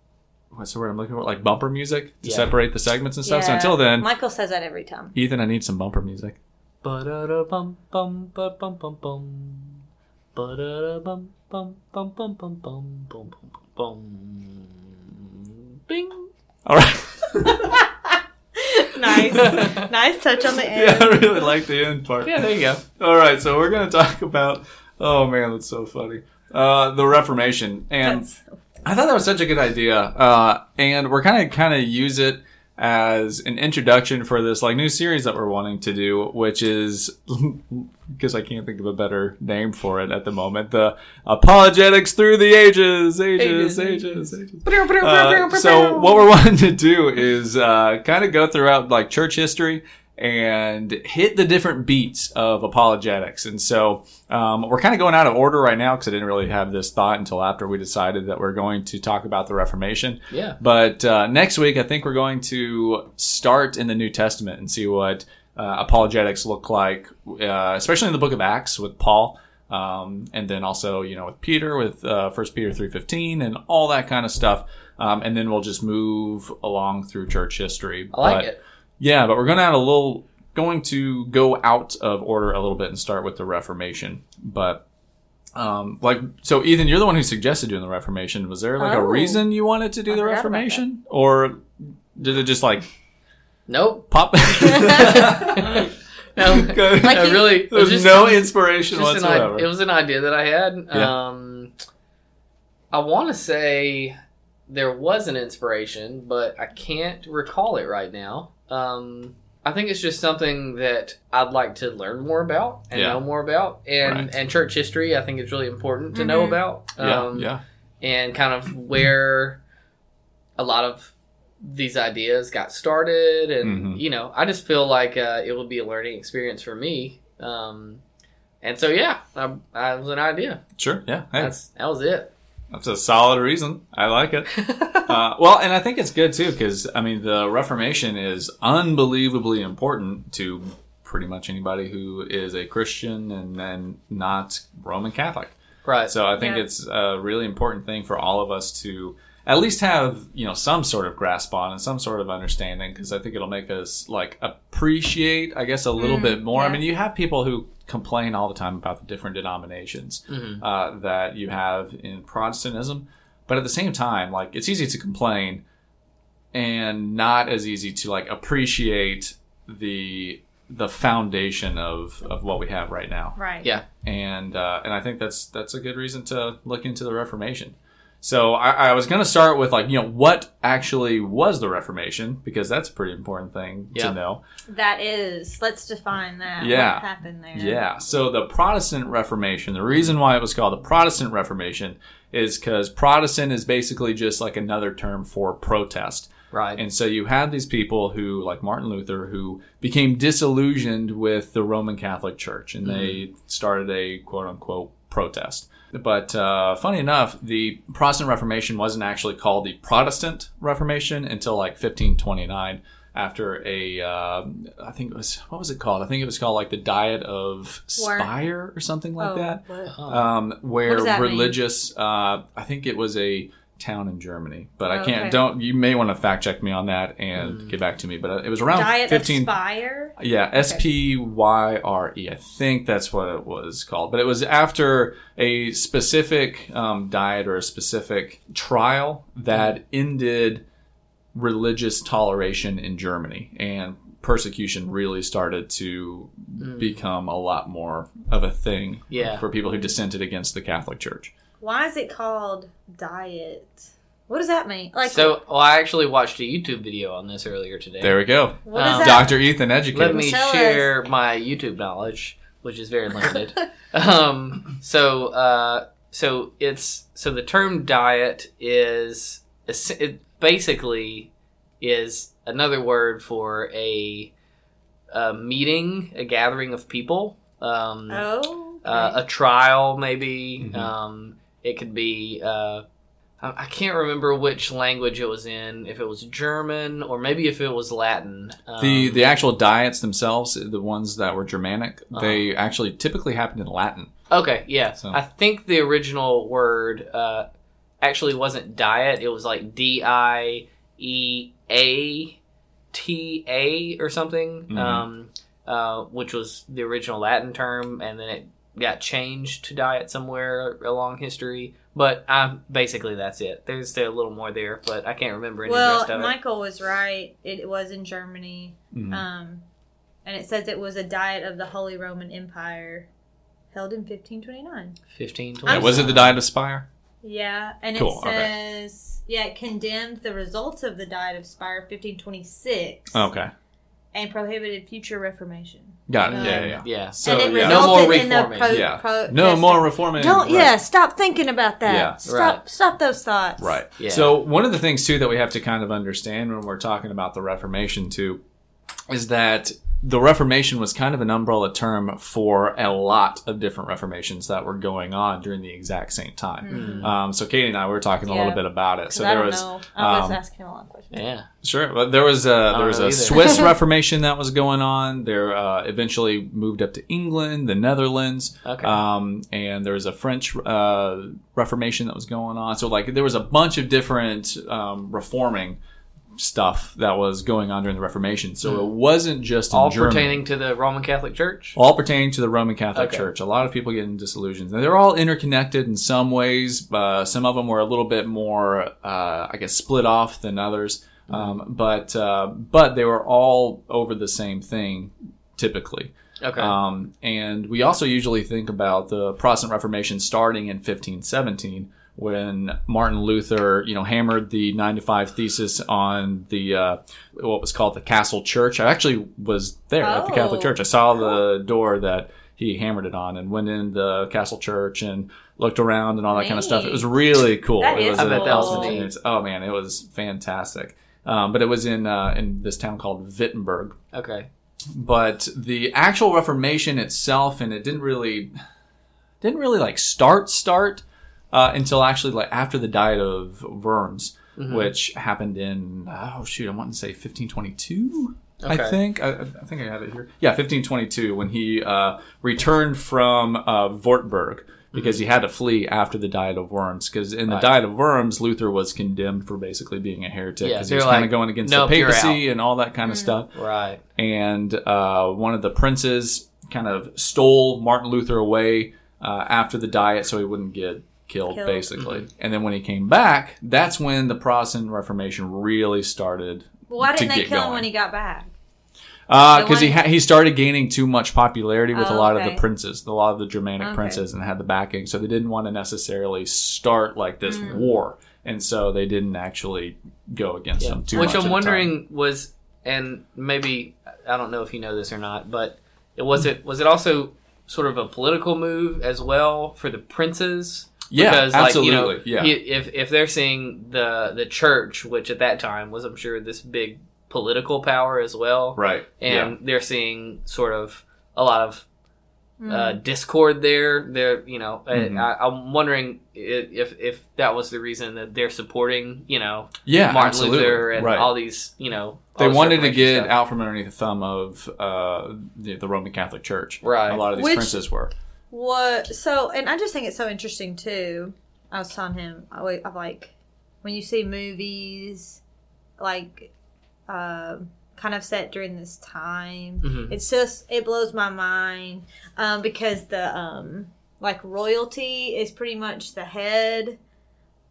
what's the word I'm looking for? Like bumper music to Yeah. separate the segments and stuff. So until then, Michael says that every time. Ethan, I need some bumper music. Ba-da-da-bum, bum, ba- bum, bum, bum. Ba-da-da-bum, bum, bum, bum, bum, bum, bum, bum, bum. Bing. All right. nice, nice touch on the end. yeah. I really like the end part. Yeah, there you go. All right, so we're gonna talk about. Oh man, that's so funny. Uh, the Reformation, and That's- I thought that was such a good idea. Uh, and we're kind of kind of use it as an introduction for this like new series that we're wanting to do, which is because I can't think of a better name for it at the moment. The apologetics through the ages, ages, Ages, ages, ages. Uh, so what we're wanting to do is uh, kind of go throughout like church history and hit the different beats of apologetics. And so um, we're kind of going out of order right now because I didn't really have this thought until after we decided that we're going to talk about the Reformation. Yeah. But uh, next week, I think we're going to start in the New Testament and see what uh, apologetics look like, uh, especially in the book of Acts with Paul. Um, and then also, you know, with Peter, with uh, 1 Peter 3.15 and all that kind of stuff. Um, and then we'll just move along through church history. I like But- it. Yeah, but we're going to add a little, going to go out of order a little bit and start with the Reformation. But, um, like, so Ethan, you're the one who suggested doing the Reformation. Was there like a Oh. reason you wanted to do I the Reformation? Or did it just like Nope. pop? No. Like I really. There's just- no inspiration an whatsoever. idea, it was an idea that I had. Yeah. Um, I want to say there was an inspiration, but I can't recall it right now. Um, I think it's just something that I'd like to learn more about and Yeah. know more about, and Right. and church history. I think it's really important to know Mhm. about. Yeah, Um, yeah, and kind of where a lot of these ideas got started and Mhm. you know i just feel like uh, it would be a learning experience for me um, and so yeah I, I was an idea sure, yeah. Hey, that's that was it that's a solid reason. I like it. Uh, well, and I think it's good too because I mean the Reformation is unbelievably important to pretty much anybody who is a Christian and then not Roman Catholic. right So I think Yeah. it's a really important thing for all of us to at least have you know some sort of grasp on and some sort of understanding because I think it'll make us like appreciate I guess a little Mm, bit more. I mean, you have people who complain all the time about the different denominations Mhm. uh, that you have in Protestantism, but at the same time, like it's easy to complain and not as easy to like appreciate the the foundation of of what we have right now Right. yeah and uh, and I think that's that's a good reason to look into the Reformation. So I, I was going to start with like you know what actually was the Reformation because that's a pretty important thing Yeah. to know. That is. Let's define that. Yeah. What happened there? Yeah. So the Protestant Reformation, the reason why it was called the Protestant Reformation is because Protestant is basically just like another term for protest. right And so you had these people who, like Martin Luther, who became disillusioned with the Roman Catholic Church and mm-hmm. they started a quote unquote protest. But uh, funny enough, the Protestant Reformation wasn't actually called the Protestant Reformation until like 1529 after a, uh, I think it was, what was it called? I think it was called like the Diet of War. Speyer or something like Oh, that what? um, where What does that mean? religious uh, i think it was a town in germany but i Oh, can't okay. don't you may want to fact check me on that and get back to me but uh, it was around Diet 15 of Speyer. yeah s-p-y-r-e i think that's what it was called but it was after a specific um, diet or a specific trial that ended religious toleration in germany and persecution really started to become a lot more of a thing Yeah. for people who dissented against the catholic church Why is it called diet? What does that mean? Like, so well, i actually watched a youtube video on this earlier today there we go what is um, dr ethan educated let me Tell us. share my youtube knowledge which is very limited um, so uh, so it's so the term diet is it basically is another word for a, a meeting, a gathering of people, um, Oh. uh, a trial maybe. Mhm. It could be. Uh, I can't remember which language it was in. If it was German or maybe if it was Latin. Um, the the actual diets themselves the ones that were germanic Uh-huh. they actually typically happened in latin Okay, yeah. So- I think the original word uh, actually wasn't diet. It was like D I E A T A or something, Mhm. um, uh, which was the original Latin term, and then it got changed to diet somewhere along history. But um, basically, that's it. There's still a little more there, but I can't remember any Well, rest of it. Michael was right. It was in Germany. Mhm. Um, and it says it was a diet of the Holy Roman Empire held in 1529. 1529. Was it the diet of Speyer Yeah, and Cool, it okay. says, yeah, it condemned the results of the diet of Speyer 1526 okay and prohibited future reformation. Got it Um, yeah yeah, yeah. Yeah. so and it yeah. No more resulted in reforming. pro- Yeah. pro- no more reforming Don't, right. yeah, stop thinking about that. Yeah. Stop, Right. stop those thoughts. Right. Yeah. So one of the things too that we have to kind of understand when we're talking about the Reformation too is that the Reformation was kind of an umbrella term for a lot of different reformations that were going on during the exact same time. Um, so Katie and I were talking a little bit about it. So I there don't was know. I was um, asking a lot of questions. Yeah. Sure. Well, there was a there was a either. Swiss Reformation that was going on. There uh, eventually moved up to England, the Netherlands, Okay. um, and there was a French uh, Reformation that was going on. So like there was a bunch of different um, reforming stuff that was going on during the Reformation. So it wasn't just All Germany. pertaining to the Roman Catholic Church. all pertaining to the Roman Catholic Okay. Church. A lot of people getting disillusioned. And they're all interconnected in some ways. Uh, some of them were a little bit more, uh, I guess, split off than others. Um, but uh, but they were all over the same thing, typically. Okay. Um, and we also usually think about the Protestant Reformation starting in 1517, when Martin Luther, you know, hammered the ninety-five thesis on the uh, what was called the Castle Church. I actually was there at the Catholic Oh, Church. I saw the door that he hammered it on and went in the Castle Church and looked around and all that kind of stuff. It was really cool. That it is was I an bet that was awesome neat. experience. Oh man, it was fantastic. Um, but it was in uh, in this town called Wittenberg. Okay. But the actual Reformation itself, and it didn't really didn't really like start start uh, until actually like after the Diet of Worms, Mm-hmm. which happened in oh shoot, I want to say 1522. I think I, I think I had it here. Yeah, 1522 when he uh, returned from uh, Wartburg because he had to flee after the Diet of Worms. Because in the Right. Diet of Worms, Luther was condemned for basically being a heretic because they're he was kind of going against "Nope, the papacy and all that kind of stuff Right. and uh, one of the princes kind of stole Martin Luther away uh, after the diet so he wouldn't get killed, Killed. basically. Mm-hmm. And then when he came back, that's when the Protestant Reformation really started. Well, why didn't they get kill him when he got back? Because The he ha- he started gaining too much popularity with a Oh, lot of the princes, a lot of the Germanic Okay. princes, and had the backing. So they didn't want to necessarily start like this Mm. war, and so they didn't actually go against him too Which much. at I'm the time. wondering was, and maybe I don't know if you know this or not, but it was it was it also sort of a political move as well for the princes? Yeah, because, absolutely. Like, you know, yeah. he- if if they're seeing the the church, which at that time was, I'm sure, this big political power as well, right. and they're seeing sort of a lot of Mm. uh, discord there. They're, you know, uh, Mhm. I, I'm wondering if if that was the reason that they're supporting, you know, Yeah, Martin absolutely. Luther and right. all these, you know, they wanted to get stuff. out from underneath the thumb of uh, the, the Roman Catholic Church. Right. A lot of these Which- princes were. What? So, and I just think it's so interesting too. I was telling him, I, I'm like, when you see movies, like, um kind of set during this time, Mhm. it's just it blows my mind um, because the um, like royalty is pretty much the head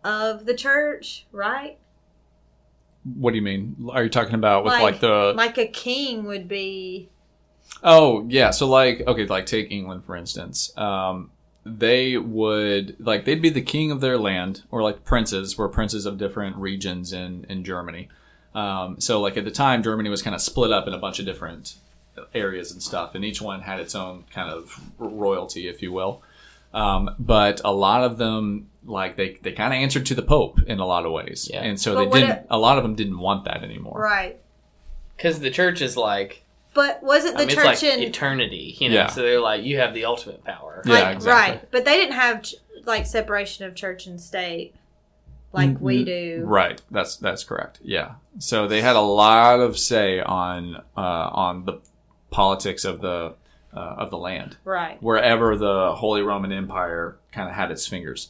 of the church, right? What do you mean? Are you talking about with like, Like- the? Like a king would be. Oh yeah, so like okay, like take England for instance. Um, they would like they'd be the king of their land, or like princes were princes of different regions in in Germany. Um, so like at the time, Germany was kind of split up in a bunch of different areas and stuff, and each one had its own kind of royalty, if you will. Um, but a lot of them, like they, they kind of answered to the Pope in a lot of ways, Yeah. and so But they didn't. it- a lot of them didn't want that anymore. Right. because the church is like, But was it I the mean, church it's like in eternity, you know. Yeah. So they're like, you have the ultimate power. Yeah, exactly. Right, but they didn't have like separation of church and state like we do. Right. That's that's correct. Yeah. So they had a lot of say on uh, on the politics of the uh, of the land Right. wherever the Holy Roman Empire kind of had its fingers.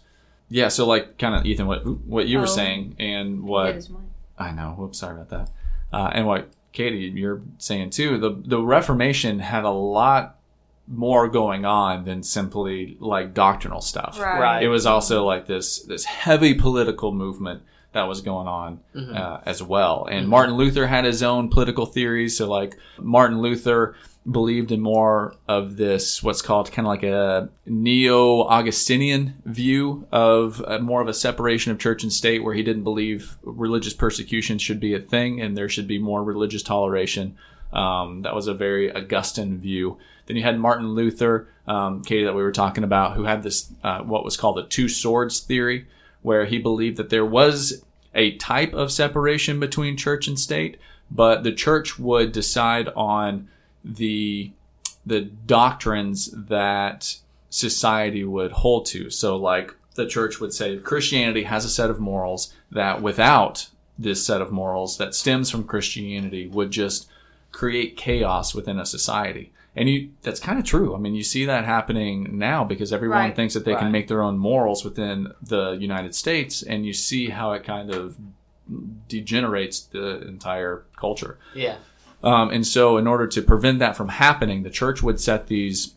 Yeah. So like kind of Ethan, what what you were Oh. saying and That what is mine. I know. Whoops, sorry about that. Uh, and what Katie, you're saying too, the the Reformation had a lot more going on than simply like doctrinal stuff. Right. Right. It was also like this this heavy political movement that was going on Mhm. uh, as well. And Martin Luther had his own political theories. So like Martin Luther believed in more of this what's called kind of like a neo-augustinian view of uh, more of a separation of church and state where he didn't believe religious persecution should be a thing and there should be more religious toleration. Um, that was a very augustine view. Then you had martin luther um, katie that we were talking about who had this uh, what was called the two swords theory where he believed that there was a type of separation between church and state but the church would decide on the the doctrines that society would hold to. So, like the church would say, Christianity has a set of morals that, without this set of morals that stems from Christianity, would just create chaos within a society. And you, that's kind of true. I mean, you see that happening now because everyone Right. thinks that they Right. can make their own morals within the United States, and you see how it kind of degenerates the entire culture. Yeah. Um, and so, in order to prevent that from happening, the church would set these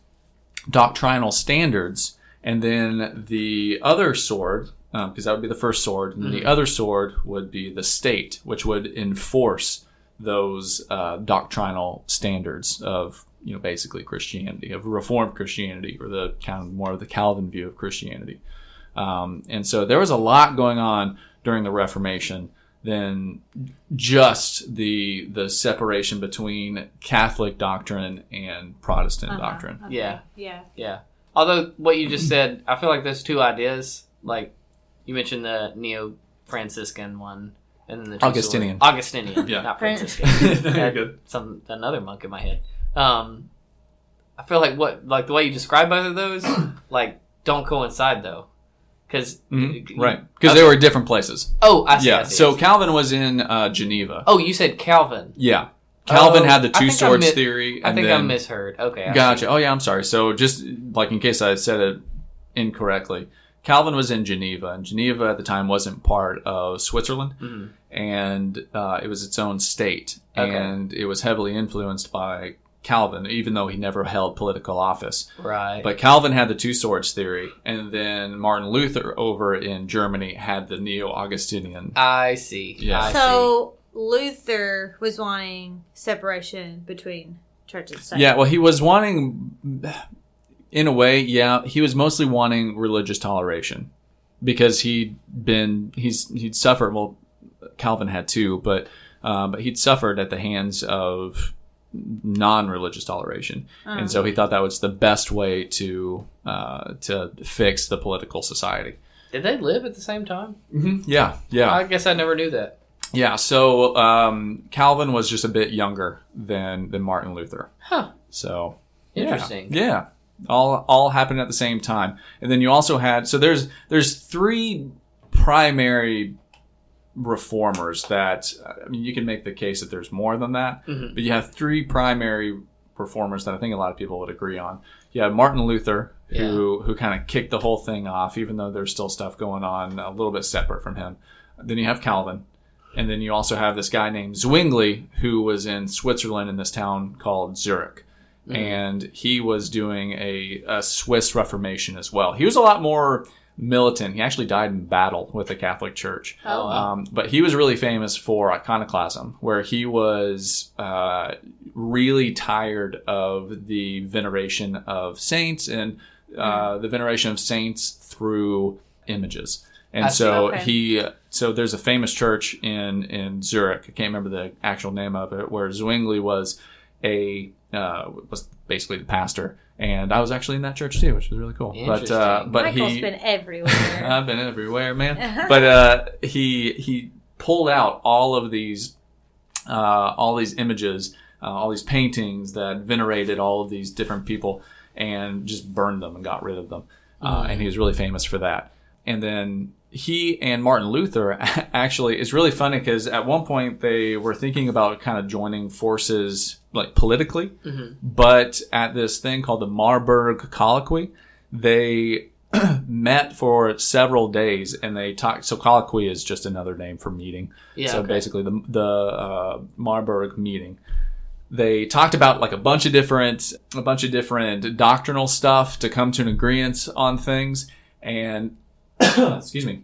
doctrinal standards, and then the other sword, because that would be the first sword, and the other sword would be the state, which would enforce those uh, doctrinal standards of, you know, basically Christianity, of Reformed Christianity, or the kind of more of the Calvin view of Christianity. Um, and so there was a lot going on during the Reformation than just the the separation between Catholic doctrine and Protestant Uh-huh. doctrine. Okay. Yeah. Yeah. Yeah. Although what you just said, I feel like those two ideas, like you mentioned the neo Franciscan one, and then the two Augustinian. sword- Augustinian, Yeah. not Franciscan. Very good. Some another monk in my head. Um, I feel like what like the way you describe both of those, like don't coincide though, because Mhm. Right, because they were different places. Oh, I see. yeah. I see, so see. Calvin was in uh, Geneva. oh, you said Calvin. Yeah. Calvin Oh, had the two swords mi- theory. I think I misheard. Okay, I Gotcha. see. Oh yeah, I'm sorry. So just like in case I said it incorrectly, Calvin was in Geneva, and Geneva at the time wasn't part of Switzerland, Mhm. and uh, it was its own state, Okay. and it was heavily influenced by Calvin, even though he never held political office. Right. But Calvin had the two swords theory, and then Martin Luther over in Germany had the Neo Augustinian. I see. Yeah. I see. So Luther was wanting separation between church and state. Yeah, well, he was wanting, in a way, yeah, he was mostly wanting religious toleration because he'd been he's he'd suffered. Well, Calvin had too, but um, but he'd suffered at the hands of non-religious toleration, and so he thought that was the best way to uh, to fix the political society. Did they live at the same time? hmm Yeah, yeah. I guess I never knew that. Yeah, so um, Calvin was just a bit younger than than Martin Luther. Huh. So yeah, Interesting. Yeah, all all happened at the same time, and then you also had so there's there's three primary reformers that I mean you can make the case that there's more than that, Mhm. but you have three primary reformers that I think a lot of people would agree on. You have Martin Luther, who who kind of kicked the whole thing off, even though there's still stuff going on a little bit separate from him. Then you have Calvin, and then you also have this guy named Zwingli, who was in Switzerland in this town called Zurich. And he was doing a, a Swiss Reformation as well. He was a lot more militant. He actually died in battle with the Catholic Church. Oh, wow. Um, but he was really famous for iconoclasm, where he was uh, really tired of the veneration of saints and uh, the veneration of saints through images. And see. so Okay. he, so there's a famous church in in Zurich. I can't remember the actual name of it, where Zwingli was a uh, was basically the pastor, and I was actually in that church too, which was really cool. But uh, but Michael's he, been everywhere. I've been everywhere, man. but uh, he he pulled out all of these uh, all these images, uh, all these paintings that venerated all of these different people, and just burned them and got rid of them. Uh, and he was really famous for that. And then he and Martin Luther actually is really funny because at one point they were thinking about kind of joining forces like politically, but at this thing called the Marburg Colloquy, they met for several days and they talked. So colloquy is just another name for meeting. Yeah, so okay. basically, the the uh, Marburg meeting. They talked about like a bunch of different a bunch of different doctrinal stuff to come to an agreement on things, and excuse me,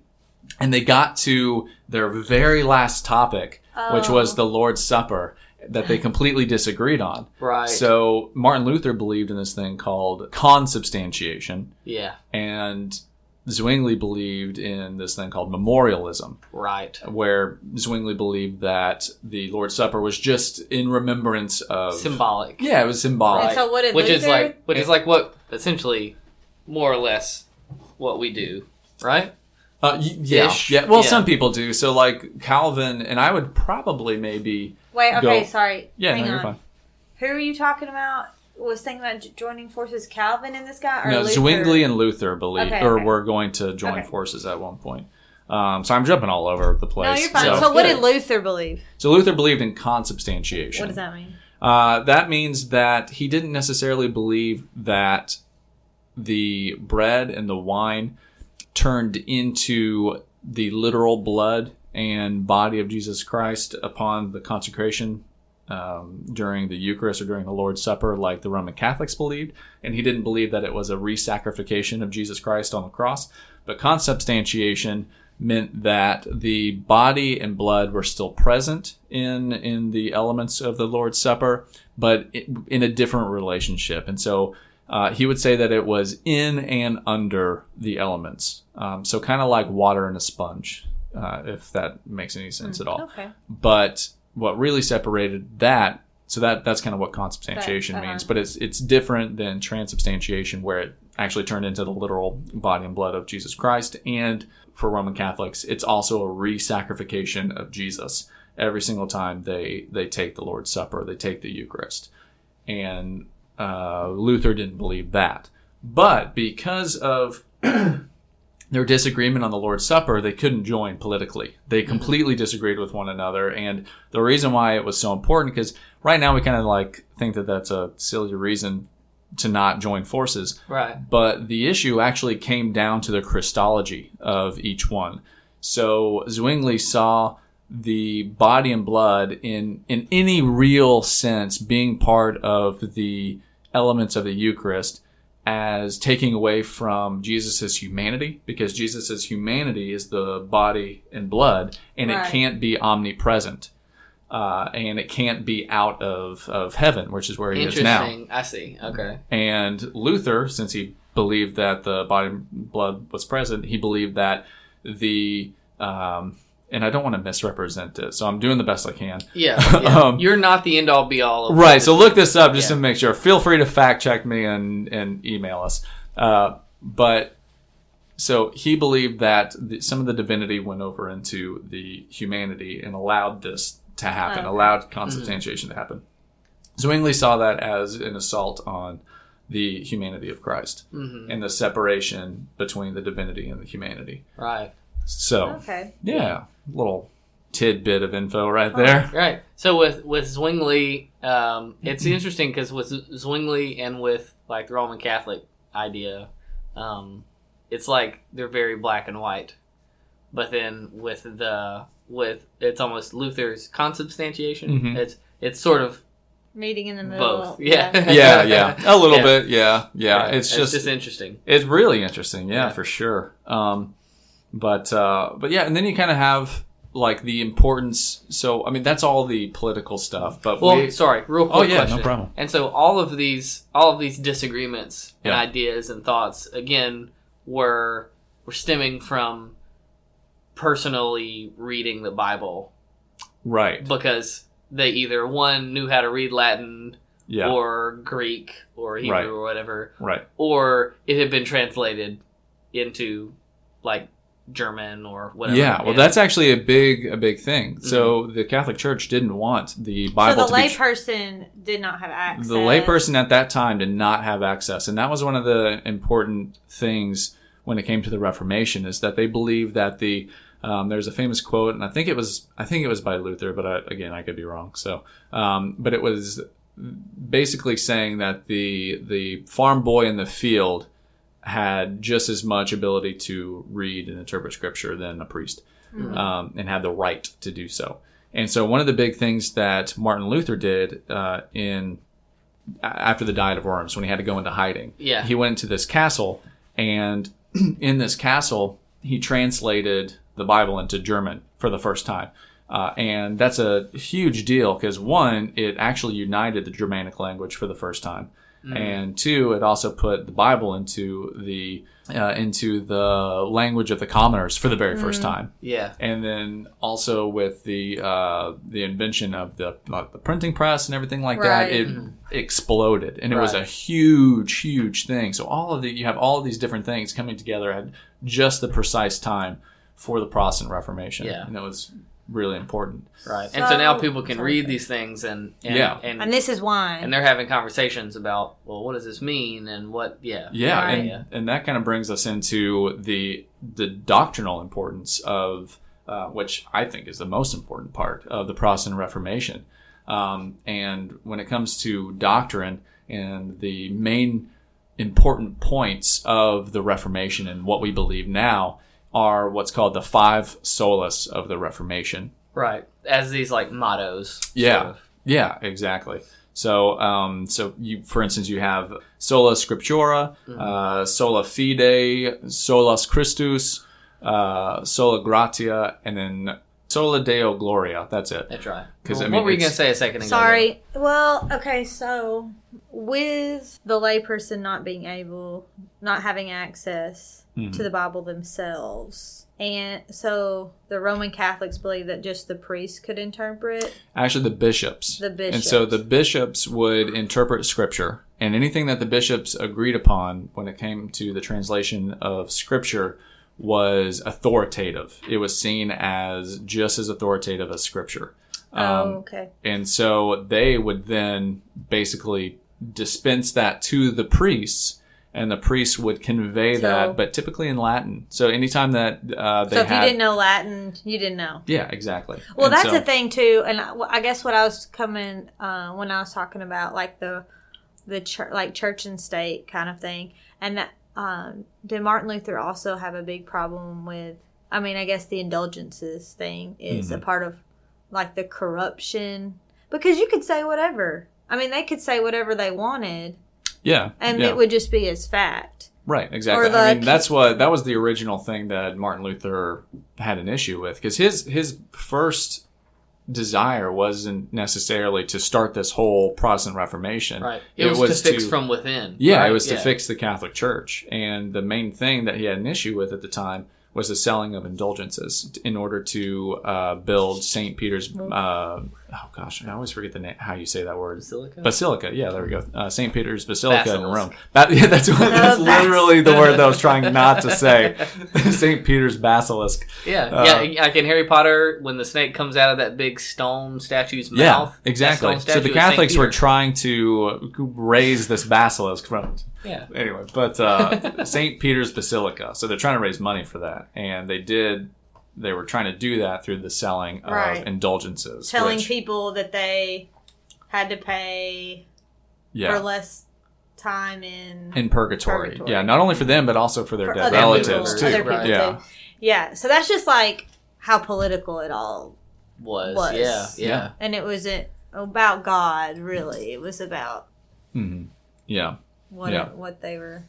and they got to their very last topic, which was Oh. the Lord's Supper that they completely disagreed on. Right. So Martin Luther believed in this thing called consubstantiation, yeah. and Zwingli believed in this thing called memorialism, Right. where Zwingli believed that the Lord's Supper was just in remembrance of. Symbolic. yeah, it was symbolic. And so what did Which is like which is like what essentially more or less what we do, right? Uh, yeah, Ish. yeah. Well, Yeah. some people do. So, like Calvin, and I would probably maybe. Wait, okay, go- sorry. Yeah, Hang no, you're on. fine. Who are you talking about? Was thinking about joining forces? Calvin and this guy, or No, Luther? Zwingli and Luther believe, Okay, or okay. were going to join Okay. forces at one point. Um, so I'm jumping all over the place. No, you're fine. So, So, what did Luther believe? so Luther believed in consubstantiation. What does that mean? Uh, that means that he didn't necessarily believe that the bread and the wine turned into the literal blood and body of Jesus Christ upon the consecration um, during the Eucharist or during the Lord's Supper, like the Roman Catholics believed. And he didn't believe that it was a re-sacrification of Jesus Christ on the cross. But consubstantiation meant that the body and blood were still present in in the elements of the Lord's Supper, but in a different relationship. And so Uh, he would say that it was in and under the elements. Um, so kind of like water in a sponge, uh, if that makes any sense at all. Okay. But what really separated that, so that that's kind of what consubstantiation uh-huh. means. But it's it's different than transubstantiation, where it actually turned into the literal body and blood of Jesus Christ. And for Roman Catholics, it's also a re-sacrification of Jesus. Every single time they they take the Lord's Supper, they take the Eucharist, and uh, Luther didn't believe that. But because of their disagreement on the Lord's Supper, they couldn't join politically. They mm-hmm. completely disagreed with one another, and the reason why it was so important because right now we kind of like think that that's a silly reason to not join forces, Right. but the issue actually came down to the Christology of each one. So Zwingli saw the body and blood in in any real sense being part of the elements of the Eucharist as taking away from Jesus' humanity because Jesus' humanity is the body and blood and Right. it can't be omnipresent. Uh, and it can't be out of, of heaven, which is where he is now. Interesting. I see. Okay. And Luther, since he believed that the body and blood was present, he believed that the um, and I don't want to misrepresent it, so I'm doing the best I can. Yeah. yeah. Um, You're not the end all be all of Right. So look this up just Yeah. to make sure. Feel free to fact check me and and email us. Uh, but so he believed that the, some of the divinity went over into the humanity and allowed this to happen, Okay. allowed consubstantiation to happen. Zwingli saw that as an assault on the humanity of Christ Mhm. and the separation between the divinity and the humanity. Right. So, Okay. yeah, little tidbit of info right there. Right. So with with Zwingli, um, it's interesting because with Zwingli and with like the Roman Catholic idea, um, it's like they're very black and white. But then with the with it's almost Luther's consubstantiation. Mhm. It's it's sort of Meeting in the middle. both. Yeah. Yeah, yeah, a little Yeah. bit. Yeah, yeah. Right. It's just interesting. It's really interesting, yeah, Yeah. for sure. Um, but uh, but yeah, and then you kind of have like the importance. So I mean, that's all the political stuff. But Well, we, sorry, real quick Oh, yeah, no problem. And so all of these all of these disagreements and Yeah. ideas and thoughts again were were stemming from personally reading the Bible right, because they either one knew how to read Latin yeah, or Greek or Hebrew Right. or whatever, right, or it had been translated into like German or whatever. yeah. Well, that's actually a big a big thing. So the Catholic Church didn't want the Bible So the to be layperson did not have access. the layperson at that time did not have access and that was one of the important things when it came to the reformation is that they believed that the um, there's a famous quote and i think it was i think it was by luther but I, again i could be wrong so um, but it was basically saying that the the farm boy in the field had just as much ability to read and interpret scripture than a priest um, and had the right to do so. And so, one of the big things that Martin Luther did uh, in after the Diet of Worms, when he had to go into hiding, Yeah. he went into this castle, and in this castle, he translated the Bible into German for the first time. Uh, and that's a huge deal because one, it actually united the Germanic language for the first time, and two, it also put the Bible into the uh, into the language of the commoners for the very first time yeah. and then also with the uh, the invention of the like the printing press and everything like Right. that, it exploded, and it was a huge, huge thing. So all of the you have all of these different things coming together at just the precise time for the Protestant Reformation, Yeah. and it was really important. Right. And so now people can read these things and, and Yeah. and, And this is why. and they're having conversations about well what does this mean and what yeah Yeah, Right. and, Yeah. and that kind of brings us into the the doctrinal importance of uh, which I think is the most important part of the Protestant Reformation. Um, and when it comes to doctrine and the main important points of the Reformation and what we believe now are what's called the five solas of the Reformation. right as these like mottos Yeah. sort of. Yeah, exactly. So, um, so you, for instance, you have sola scriptura, uh, sola fide, solus Christus, uh, sola gratia, and then Sola Deo Gloria. That's it. That's right. 'Cause, Well, I what were you gonna say a second ago? Sorry. Well, okay, so with the layperson not being able, not having access Mhm. to the Bible themselves, and so the Roman Catholics believe that just the priests could interpret. Actually, the bishops. The bishops. And so the bishops would interpret scripture, and anything that the bishops agreed upon when it came to the translation of scripture was authoritative. It was seen as just as authoritative as scripture. oh, Um, okay. and so they would then basically dispense that to the priests, and the priests would convey So- that, but typically in Latin. So anytime that uh, they So if had, you didn't know Latin, you didn't know. yeah, exactly. Well, And that's so- the thing too, and I, I guess what I was coming uh, when I was talking about like the the church, like church and state kind of thing, and that um, did Martin Luther also have a big problem with? I mean, I guess the indulgences thing is Mm-hmm. a part of like the corruption because you could say whatever. I mean, they could say whatever they wanted, Yeah, and yeah. it would just be as fact. Right, exactly. Or I mean, that's what that was the original thing that Martin Luther had an issue with because his his first desire wasn't necessarily to start this whole Protestant Reformation. Right. It, was, to fix from within. yeah, right? it was to fix the Catholic Church, and the main thing that he had an issue with at the time was the selling of indulgences in order to uh, build Saint Peter's. Uh, oh gosh, I always forget the name. How you say that word? Basilica? Basilica. Yeah, there we go. Uh, Saint Peter's Basilica in Rome. That, yeah, that's what, that's literally the word that I was trying not to say. Saint Peter's Basilisk. Yeah, Uh, yeah. Like in Harry Potter, when the snake comes out of that big stone statue's Yeah, mouth. exactly. So the Catholics were trying to raise this basilisk from. Yeah. Anyway, but uh, Saint Peter's Basilica. So they're trying to raise money for that, and they did. They were trying to do that through the selling of Right. indulgences, Telling which- people that they had to pay yeah, for less time in in purgatory. Purgatory. Yeah, not only for them but also for their for dead other relatives people, too. Other people right. yeah, too. Yeah. So that's just like how political it all Was. Was. Yeah, yeah. Yeah. and it wasn't about God really. It was about hmm yeah. what Yeah. what they were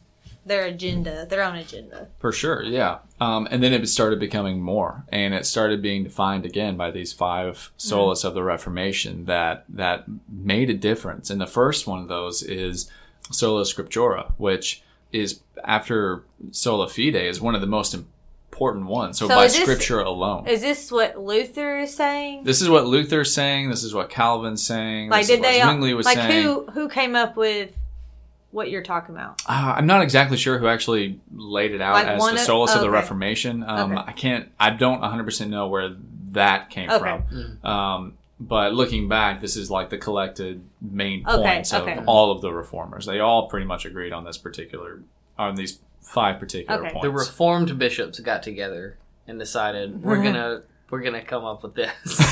their agenda, their own agenda. For sure, yeah. Um, and then it started becoming more, and it started being defined again by these five solas of the Reformation that that made a difference. And the first one of those is sola scriptura, which is after sola fide is one of the most important ones. So, So by this- scripture alone. Is this what Luther is saying? This is what Luther's saying. This is what Calvin's saying. like did they Zwingli was like saying. who who came up with what you're talking about? Uh, I'm not exactly sure who actually laid it out Like as one the of- solas of the okay. Reformation. Um, Okay. I can't. I don't 100 percent know where that came Okay. from. Um, but looking back, this is like the collected main Okay, points of okay. all of the reformers. They all pretty much agreed on this particular, on these five particular Okay. points. The reformed bishops got together and decided we're gonna we're gonna come up with this.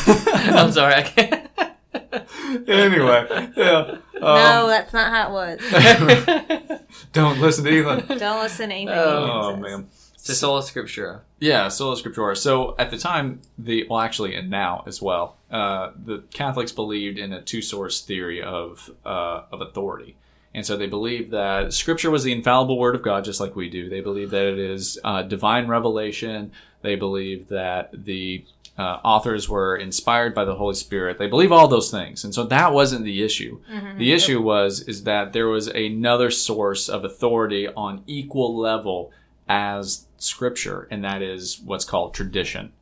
I'm sorry, I can't. anyway, yeah. No, Um, that's not how it was. don't listen to Ethan. Don't listen to anything. Oh, Ethan man. It's sola scriptura. Yeah, sola scriptura. So at the time, the well, actually, and now as well, uh, the Catholics believed in a two-source theory of uh, of authority, and so they believed that Scripture was the infallible Word of God, just like we do. They believe that it is uh, divine revelation. They believe that the uh, authors were inspired by the Holy Spirit. They believe all those things, and so that wasn't the issue. The issue was is that there was another source of authority on equal level as Scripture, and that is what's called tradition.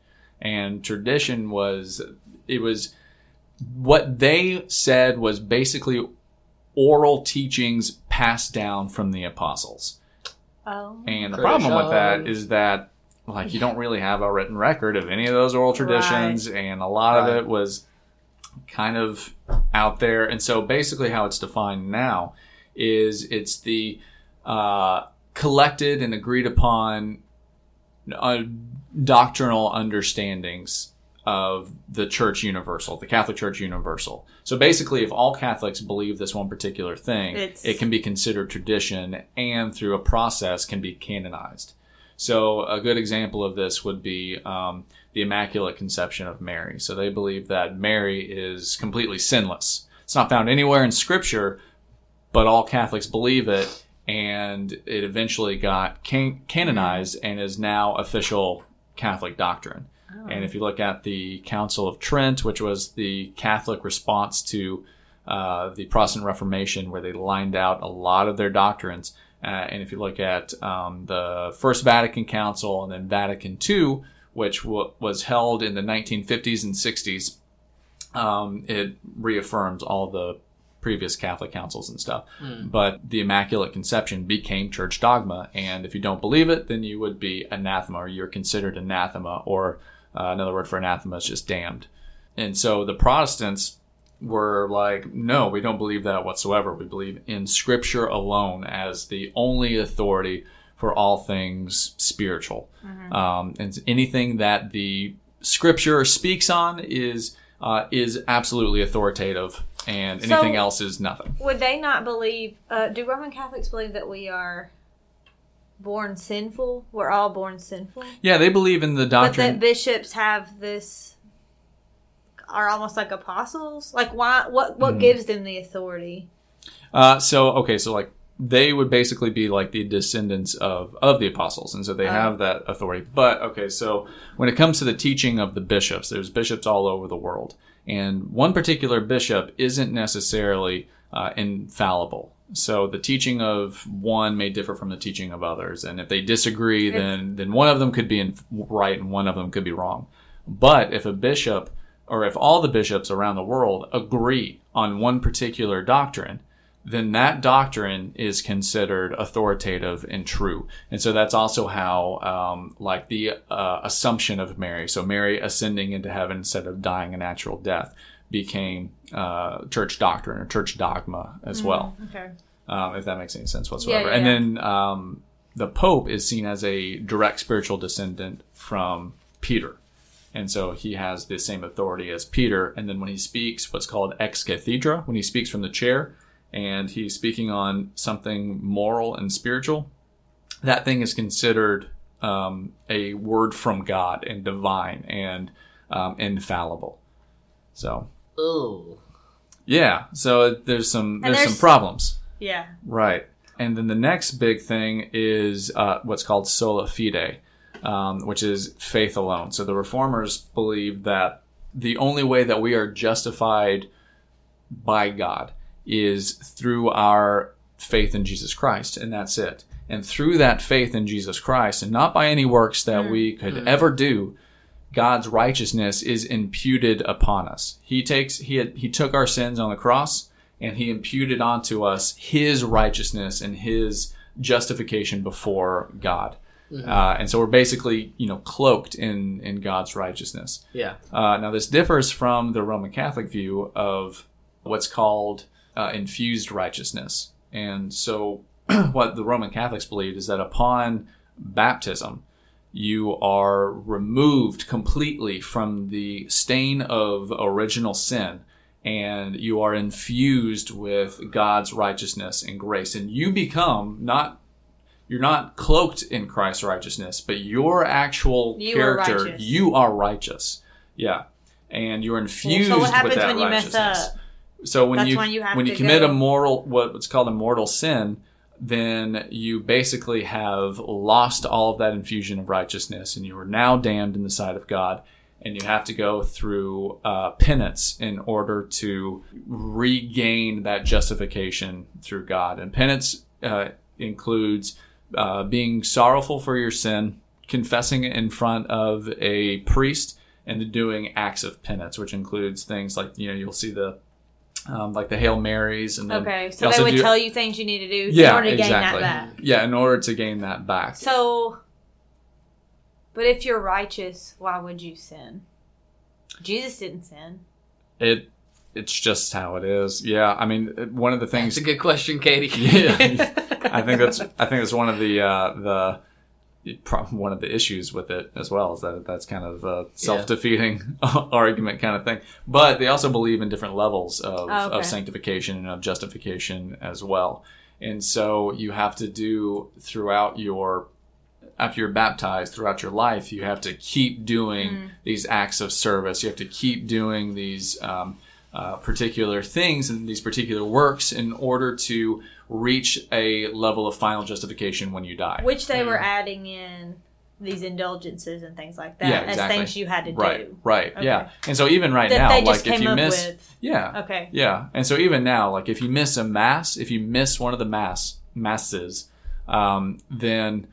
And tradition was it was what they said was basically oral teachings passed down from the apostles. Oh. And the problem with that is that like you don't really have a written record of any of those oral traditions and a lot of it was kind of out there. And so basically how it's defined now is it's the uh, collected and agreed upon uh, doctrinal understandings of the church universal the catholic church universal. So basically if all catholics believe this one particular thing It's- it can be considered tradition and through a process can be canonized so a good example of this would be um, the Immaculate Conception of Mary. So they believe that Mary is completely sinless. It's not found anywhere in Scripture, but all Catholics believe it, and it eventually got can- canonized and is now official Catholic doctrine. And if you look at the Council of Trent, which was the Catholic response to uh, the Protestant Reformation, where they lined out a lot of their doctrines, uh, and if you look at um, the First Vatican Council and then Vatican II, which w- was held in the 1950s and 60s, um, it reaffirms all the previous Catholic councils and stuff. But the Immaculate Conception became church dogma, and if you don't believe it, then you would be anathema, or you're considered anathema, or uh, another word for anathema is just damned. And so the Protestants were like, no, we don't believe that whatsoever. We believe in Scripture alone as the only authority for all things spiritual. Um, and anything that the Scripture speaks on is uh, is absolutely authoritative, and So- anything else is nothing. Would they not believe? Uh, do Roman Catholics believe that we are born sinful? We're all born sinful, Yeah, they believe in the doctrine. but doctrine. that bishops have this are almost like apostles. Like, why? What? What Hmm. gives them the authority? Uh, so okay, so like they would basically be like the descendants of of the apostles, and so they Oh. have that authority. But okay, so when it comes to the teaching of the bishops, there's bishops all over the world, and one particular bishop isn't necessarily uh, infallible. So the teaching of one may differ from the teaching of others, and if they disagree, then then one of them could be in, right and one of them could be wrong. But if a bishop or if all the bishops around the world agree on one particular doctrine, then that doctrine is considered authoritative and true. And so that's also how, um, like the uh, Assumption of Mary, so Mary ascending into heaven instead of dying a natural death, became uh, church doctrine or church dogma as well, Okay. um, if that makes any sense whatsoever. Yeah, and yeah. then um, the Pope is seen as a direct spiritual descendant from Peter. And so he has the same authority as Peter. And then when he speaks, what's called ex cathedra, when he speaks from the chair and he's speaking on something moral and spiritual, that thing is considered um, a word from God and divine and um, infallible. So Ooh. yeah, so there's some there's, some problems. Yeah. Right. And then the next big thing is uh, what's called sola fide, um, which is faith alone. So the reformers believe that the only way that we are justified by God is through our faith in Jesus Christ, and that's it. And through that faith in Jesus Christ, and not by any works that we could ever do, God's righteousness is imputed upon us. He takes he had, he took our sins on the cross and he imputed onto us his righteousness and his justification before God. Uh, and so we're basically, you know, cloaked in in God's righteousness. Yeah. Uh, now, this differs from the Roman Catholic view of what's called uh, infused righteousness. And so, what the Roman Catholics believe is that upon baptism, you are removed completely from the stain of original sin and you are infused with God's righteousness and grace. And you become not you're not cloaked in Christ's righteousness, but your actual You character, righteous. you are righteous. Yeah. And you're infused so what happens with that when you mess righteousness. up? So when That's you when you when you commit go- a mortal what's called a mortal sin, then you basically have lost all of that infusion of righteousness, and you are now damned in the sight of God, and you have to go through uh, penance in order to regain that justification through God. And penance uh, includes uh, being sorrowful for your sin, confessing it in front of a priest, and doing acts of penance, which includes things like you know you'll see the um, like the Hail Marys, and then Okay, so they would do- tell you things you need to do yeah, in order to gain exactly. that back. Yeah, in order to gain that back. So, but if you're righteous, why would you sin? Jesus didn't sin. It it's just how it is. Yeah, I mean one of the things It's a good question, Katie. Yeah. I think that's I think that's one of the uh, the one of the issues with it as well is that that's kind of a self defeating argument kind of thing. But they also believe in different levels of, Oh, okay. of sanctification and of justification as well. And so you have to do throughout your after you're baptized throughout your life, you have to keep doing Mm. these acts of service. You have to keep doing these um, uh, particular things and these particular works in order to reach a level of final justification when you die. Which they were adding in these indulgences and things like that Yeah, as things you had to right, do. right, Okay. yeah. And so even right That now, they just like if came you up miss, with. yeah, Okay. Yeah, and so even now, like if you miss a mass, if you miss one of the mass masses, um, then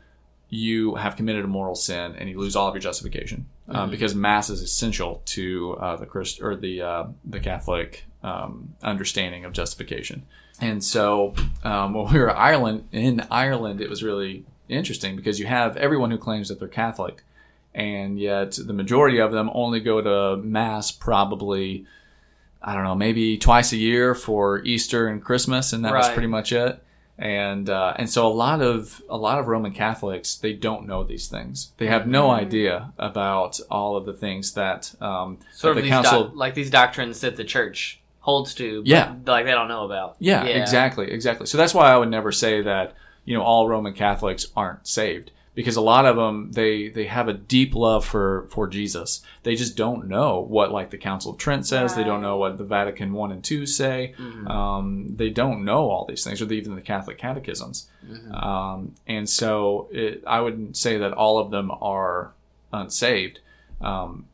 you have committed a moral sin and you lose all of your justification um, because mass is essential to uh, the Christ or the uh, the Catholic um, understanding of justification. And so um, when we were in Ireland, in Ireland, it was really interesting because you have everyone who claims that they're Catholic, and yet the majority of them only go to mass probably I don't know, maybe twice a year for Easter and Christmas, and that was pretty much it. And uh, and so a lot of a lot of Roman Catholics they don't know these things. They have no Mm-hmm. idea about all of the things that um, Sort that of the these council. doc- like these doctrines that the church holds to, but, Yeah. like they don't know about. yeah, exactly, exactly. So that's why I would never say that you know all Roman Catholics aren't saved because a lot of them they they have a deep love for for Jesus. They just don't know what like the Council of Trent says. They don't know what the Vatican one and two say. Mm-hmm. Um, they don't know all these things, or even the Catholic catechisms. Mm-hmm. Um, and so it, I wouldn't say that all of them are unsaved. Um,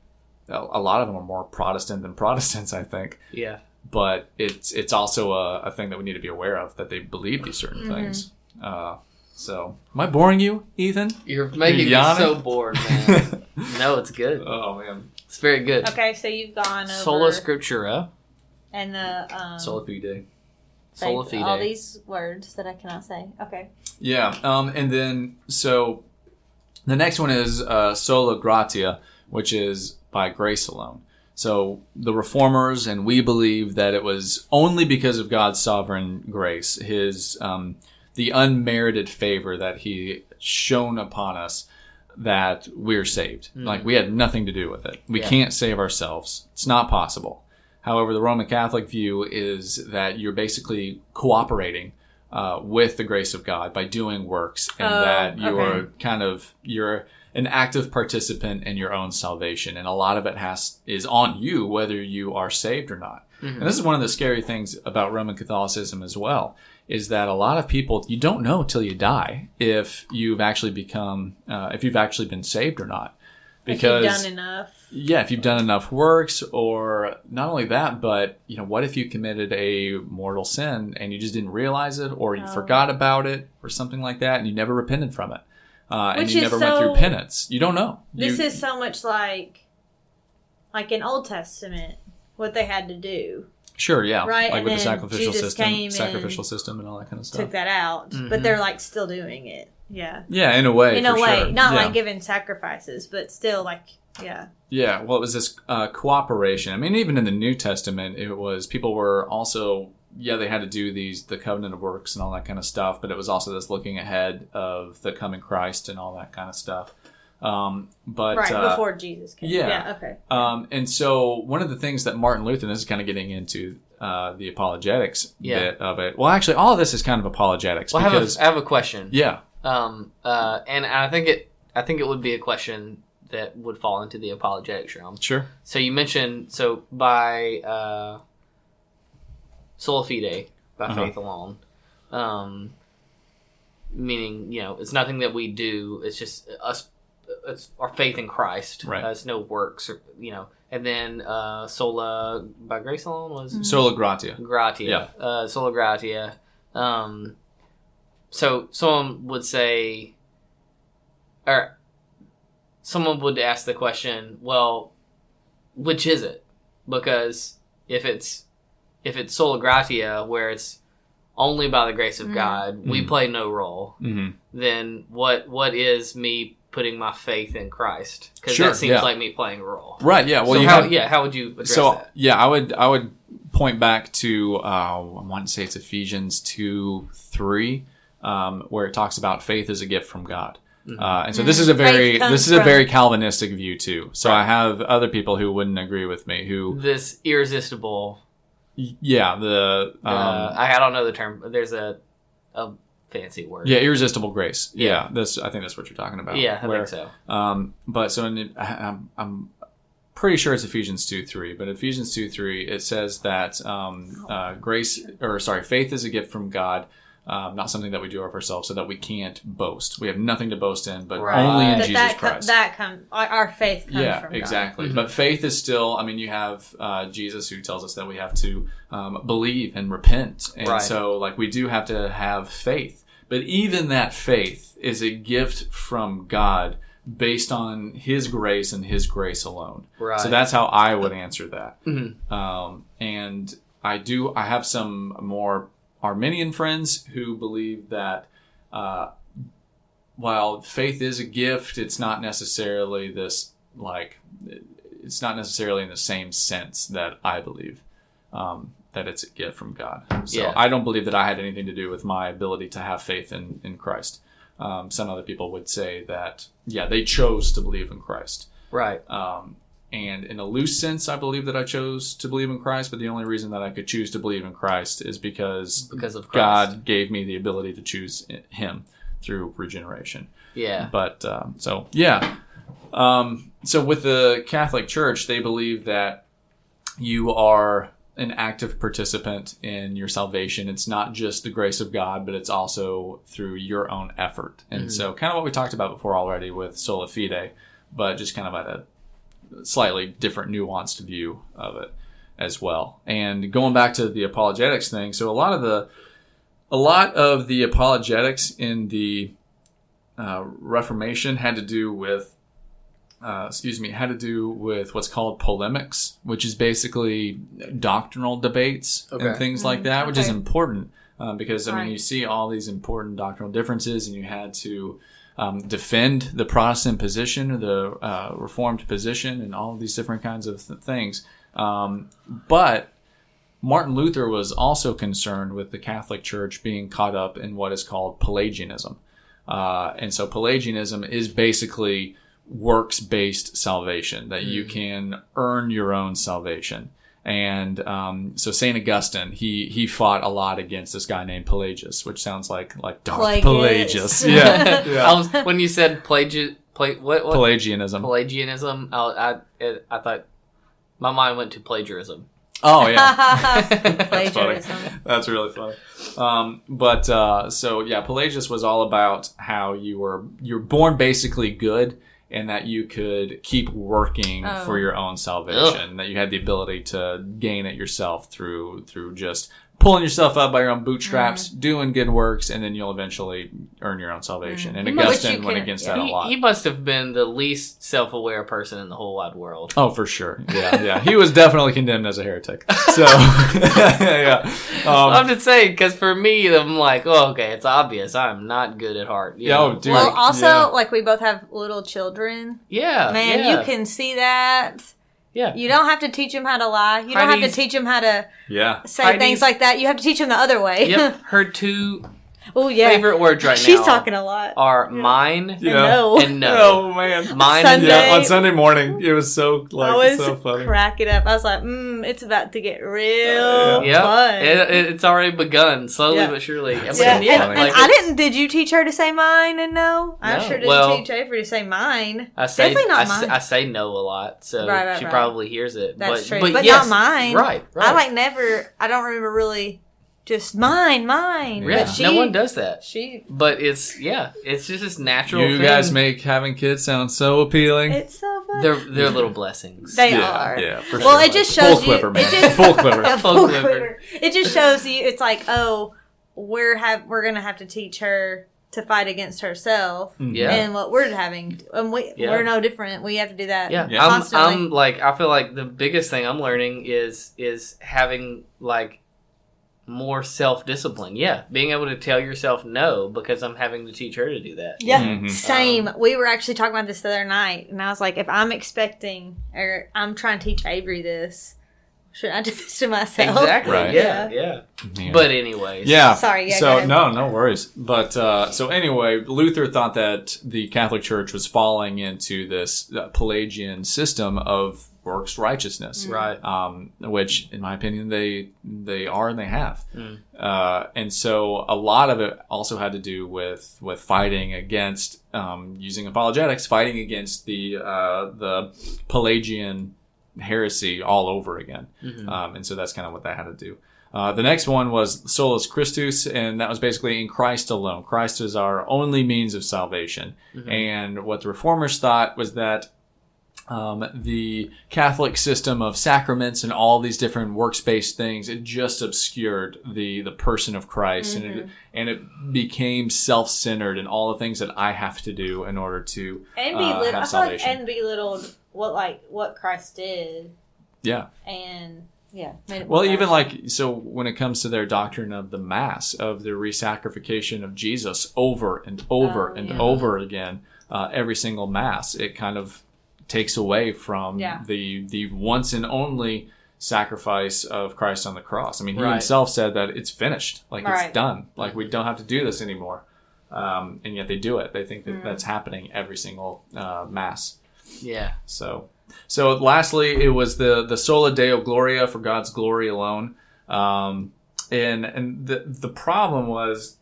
a, a lot of them are more Protestant than Protestants, I think. Yeah. But it's it's also a, a thing that we need to be aware of that they believe these certain things. Uh, so, am I boring you, Ethan? You're making me so bored, man. no, it's good. Oh man, It's very good. Okay, so you've gone over Sola Scriptura, and the um, Sola Fide. Sola like, all these words that I cannot say. Okay. Yeah, um, and then so the next one is uh, Sola Gratia, which is by grace alone. So the reformers and we believe that it was only because of God's sovereign grace, His um, the unmerited favor that He shone upon us, that we're saved. Like we had nothing to do with it. We Yeah. can't save ourselves. It's not possible. However, the Roman Catholic view is that you're basically cooperating uh, with the grace of God by doing works, and Oh, that you're okay. kind of you're an active participant in your own salvation, and a lot of it has is on you whether you are saved or not. And this is one of the scary things about Roman Catholicism as well, is that a lot of people you don't know till you die if you've actually become uh, if you've actually been saved or not, because if you've done enough. yeah, if you've done enough works, or not only that, but you know, what if you committed a mortal sin and you just didn't realize it, or you Oh. forgot about it, or something like that, and you never repented from it, uh, and you never went through penance? You don't know. This You- is so much like, like in Old Testament, what they had to do. Sure, yeah, Right, like and with the sacrificial Jesus system, sacrificial system, and all that kind of stuff. Took that out, Mhm. but they're like still doing it. Yeah, Yeah, in a way, in a way, sure. not Yeah. like giving sacrifices, but still like yeah. Yeah, well, it was this uh, cooperation. I mean, even in the New Testament, it was people were also yeah they had to do these the covenant of works and all that kind of stuff, but it was also this looking ahead of the coming Christ and all that kind of stuff. Um, but right uh, before Jesus came. yeah. Yeah. Okay. um, and so one of the things that Martin Luther, and this is kind of getting into uh, the apologetics Yeah. bit of it. Well, actually, all of this is kind of apologetics Well, I have, a, I have a question. yeah, Um, uh, and I think it, I think it would be a question that would fall into the apologetics realm. sure, So you mentioned so by uh, sola fide by Uh-huh. faith alone, um, meaning you know it's nothing that we do. It's just us. It's our faith in Christ. Right. Uh, it's no works, or, you know. And then uh, sola by grace alone was sola gratia. gratia. Yeah. Uh, sola gratia. Um, so someone would say, or someone would ask the question, well, which is it? Because if it's if it's sola gratia, where it's only by the grace of Mhm. God, we Mhm. play no role. hmm Then what what is me putting my faith in Christ? Because Sure, that seems yeah. like me playing a role. Right. Yeah. Well, so you how, have, yeah, how would you address so that? yeah i would i would point back to uh, i want to say it's ephesians 2 3 um, where it talks about faith as a gift from god uh, and so this is a very this is a very calvinistic view too so i have other people who wouldn't agree with me who This irresistible yeah the um, uh, I, I don't know the term. There's a a fancy word. yeah irresistible grace yeah. Yeah. this i think that's what you're talking about yeah, I where, think so. Um, but so in, I- I'm, I'm pretty sure it's Ephesians 2 3, but Ephesians 2 3, it says that um, uh, grace, or sorry, faith is a gift from God Um, not something that we do of ourselves, so that we can't boast. We have nothing to boast in, but Right. only in that Jesus that, com- Christ. that comes our, our faith comes yeah, from God. exactly. Mhm. But faith is still. I mean, you have uh, Jesus who tells us that we have to um, believe and repent, and Right. so like we do have to have faith. But even that faith is a gift from God based on His grace and His grace alone. Right. So that's how I would answer that. Mhm. Um, and I do. I have some more Arminian friends who believe that uh, while faith is a gift, it's not necessarily this like it's not necessarily in the same sense that I believe um, that it's a gift from God. So Yeah. I don't believe that I had anything to do with my ability to have faith in in Christ. Um, some other people would say that yeah, they chose to believe in Christ. Right. Um, and in a loose sense, I believe that I chose to believe in Christ, but the only reason that I could choose to believe in Christ is because Because of Christ. God gave me the ability to choose Him through regeneration. Yeah. But um, so yeah, um, so with the Catholic Church, they believe that you are an active participant in your salvation. It's not just the grace of God, but it's also through your own effort. And so, kind of what we talked about before already with sola fide, but just kind of at a slightly different, nuanced view of it as well. And going back to the apologetics thing, so a lot of the a lot of the apologetics in the uh, Reformation had to do with, uh, excuse me, had to do with what's called polemics, which is basically doctrinal debates Okay. and things like that, which is important uh, because I mean you see all these important doctrinal differences, and you had to um, defend the Protestant position or the uh, Reformed position, and all of these different kinds of th- things. Um, but Martin Luther was also concerned with the Catholic Church being caught up in what is called Pelagianism. Uh, and so Pelagianism is basically works based salvation, that you can earn your own salvation. And um, so Saint Augustine, he he fought a lot against this guy named Pelagius, which sounds like like Darth Plagueis. Pelagius, yeah, yeah. I was when you said plagi- pla- what, what Pelagianism. Pelagianism. I, I it, I thought my mind went to plagiarism. Oh yeah, That's funny. Plagiarism. That's really funny. Um, but uh, so yeah, Pelagius was all about how you were you're born basically good, and that you could keep working Oh. for your own salvation. That you had the ability to gain it yourself through through just pulling yourself up by your own bootstraps, Mm-hmm. doing good works, and then you'll eventually earn your own salvation. And Which you Augustine went can- against yeah. that a lot. he must have been the least self-aware person in the whole wide world. Oh, for sure. Yeah, yeah. He was definitely condemned as a heretic. So, yeah. Um, I'm just saying because for me, I'm like, oh, okay, it's obvious. I'm not good at heart. you Yeah, know? oh, dude. well, also, yeah. like we both have little children. yeah, Man, yeah, you can see that. Yeah. You don't have to teach them how to lie. You don't have to teach them how to yeah. say Heidi's- things like that. You have to teach them the other way. yep. Her two oh yeah. favorite words right She's now talking a lot. are mine Yeah. No. and no. Oh man. Mine Sunday- and Yeah, on Sunday morning, it was so I like was so funny. cracking up. I was like, mm, it's about to get real Uh, Yep, fun. it, it- it's already begun slowly Yeah. but surely. That's yeah, so and, funny. and like I didn't. Did you teach her to say mine and no? I No. sure didn't Well, teach Avery to say mine. I say Definitely not I, say- mine. I say no a lot, so Right, right, she right. probably hears it. That's but, true, but, but, yes, not mine. Right, right. I like never. I don't remember really. Just mine, mine. Yeah, But she, no one does that. She. But it's yeah, it's just this natural. You thing. guys make having kids sound so appealing. It's so fun. they're they're little blessings. They yeah, are. yeah, for Well, sure. it just full shows you- clipper, it just- full clipper. Yeah, Full full quiver. quiver. It just shows you. It's like, oh, we're have we're gonna have to teach her to fight against herself, mm-hmm. yeah. and what we're having, and we Yeah. we're no different. We have to do that. yeah, Yeah. I'm. I'm like I feel like the biggest thing I'm learning is is having like more self discipline. Yeah, being able to tell yourself no because I'm having to teach her to do that. Yeah, Mhm. same. we were actually talking about this the other night, and I was like, if I'm expecting or I'm trying to teach Avery this, should I do this to myself? Exactly. Right. Yeah, yeah. Yeah. But anyways. Yeah. Sorry, yeah, So no, no worries. But uh, so anyway, Luther thought that the Catholic Church was falling into this uh, Pelagian system of works righteousness, Right. um, which, in my opinion, they they are and they have. Mm. Uh, and so a lot of it also had to do with with fighting against um, using apologetics, fighting against the uh, the Pelagian heresy all over again. Mhm. Um, and so that's kind of what that had to do. Uh, the next one was Solus Christus, and that was basically in Christ alone. Christ is our only means of salvation. And what the reformers thought was that um, the Catholic system of sacraments and all these different works-based things, it just obscured the the person of Christ, and it and it became self-centered and all the things that I have to do in order to and uh, belittled. have I feel like salvation. and belittled what like what Christ did, yeah. and yeah. made it Well, even like so, when it comes to their doctrine of the Mass, of the resacrification of Jesus over and over Oh, and yeah. over again, uh, every single Mass, it kind of takes away from Yeah. the the once and only sacrifice of Christ on the cross. I mean, he Right. himself said that it's finished, like Right. it's done, like we don't have to do this anymore. Um, and yet they do it. They think that Mm. that's happening every single uh, Mass. Yeah. So, so lastly, it was the the sola deo gloria for God's glory alone. Um, and and the the problem was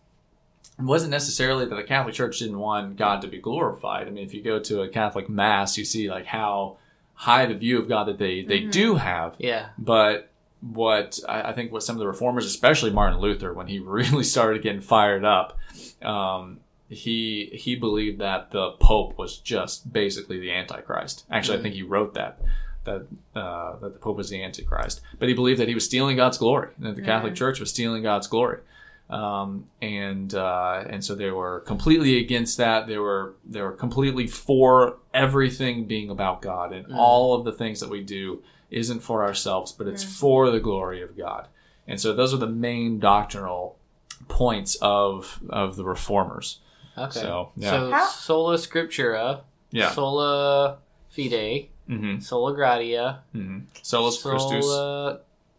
it wasn't necessarily that the Catholic Church didn't want God to be glorified. I mean, if you go to a Catholic mass, you see like how high the view of God that they they do have. Yeah. But what I, I think what some of the reformers, especially Martin Luther, when he really started getting fired up, um, he he believed that the Pope was just basically the Antichrist. Actually, I think he wrote that that uh, that the Pope was the Antichrist. But he believed that he was stealing God's glory, that the Catholic Church was stealing God's glory. Um, and uh, and so they were completely against that. They were they were completely for everything being about God, and all of the things that we do isn't for ourselves, but it's for the glory of God. And so those are the main doctrinal points of of the reformers. Okay. So, yeah. So How- sola scriptura, Yeah. sola fide, Mm-hmm. sola gratia, Mm-hmm. Solus Christus.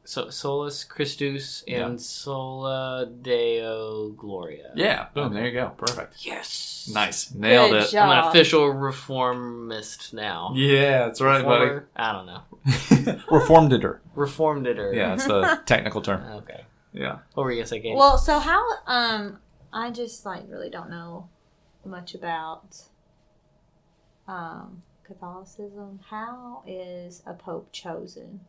Sola so, solus Christus, and Yeah. sola deo gloria. Yeah. Boom. There you go. Perfect. Yes. Nice. Nailed Good it. job. I'm an official reformist now. Yeah, that's right, Reformer? I don't know. Reformed it her. Reformed it Yeah, it's the technical term. Okay. Yeah. What were you gonna say, Katie? Well, so how? Um, I just like really don't know much about um Catholicism. How is a pope chosen?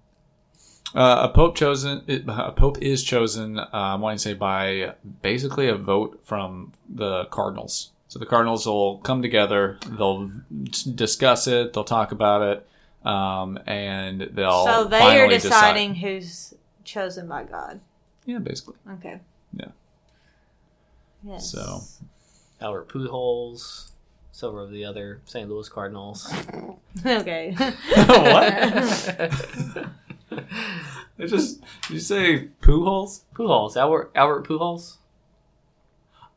Uh, a pope chosen. A pope is chosen. Uh, I want to say by basically a vote from the cardinals. So the cardinals will come together. They'll discuss it. They'll talk about it, um, and they'll. so they finally are decide. deciding who's chosen by God. Yeah, basically. Okay. Yeah. Yes. So. Albert Pujols, several of the other St. Louis Cardinals. okay. what? It just did you say poo holes? Pujols, Albert Albert Pujols.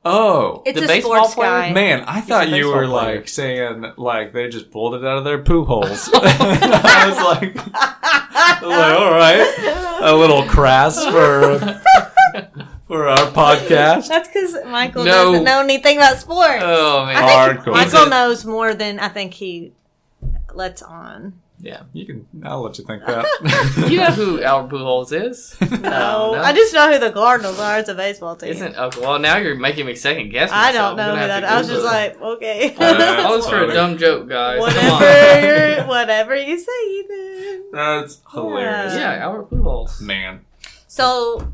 Oh It's The a baseball sports player? guy. man, I thought you were player. like saying like they just pulled it out of their poo holes. I was like, I was like, all right, a little crass for for our podcast. That's because Michael No. doesn't know anything about sports. Oh man, I think Hardcore. Michael knows more than I think he lets on. Yeah. You can, I'll let you think that. You know who Albert Pujols is? No, no. I just know who the Cardinals are. It's a baseball team. Isn't okay, well now you're making me second guess. I don't know who that. I was just it. like, okay, Uh, All this for a dumb joke, guys. Come on. whatever, whatever you say, then. That's hilarious, Yeah, Albert Pujols. man. So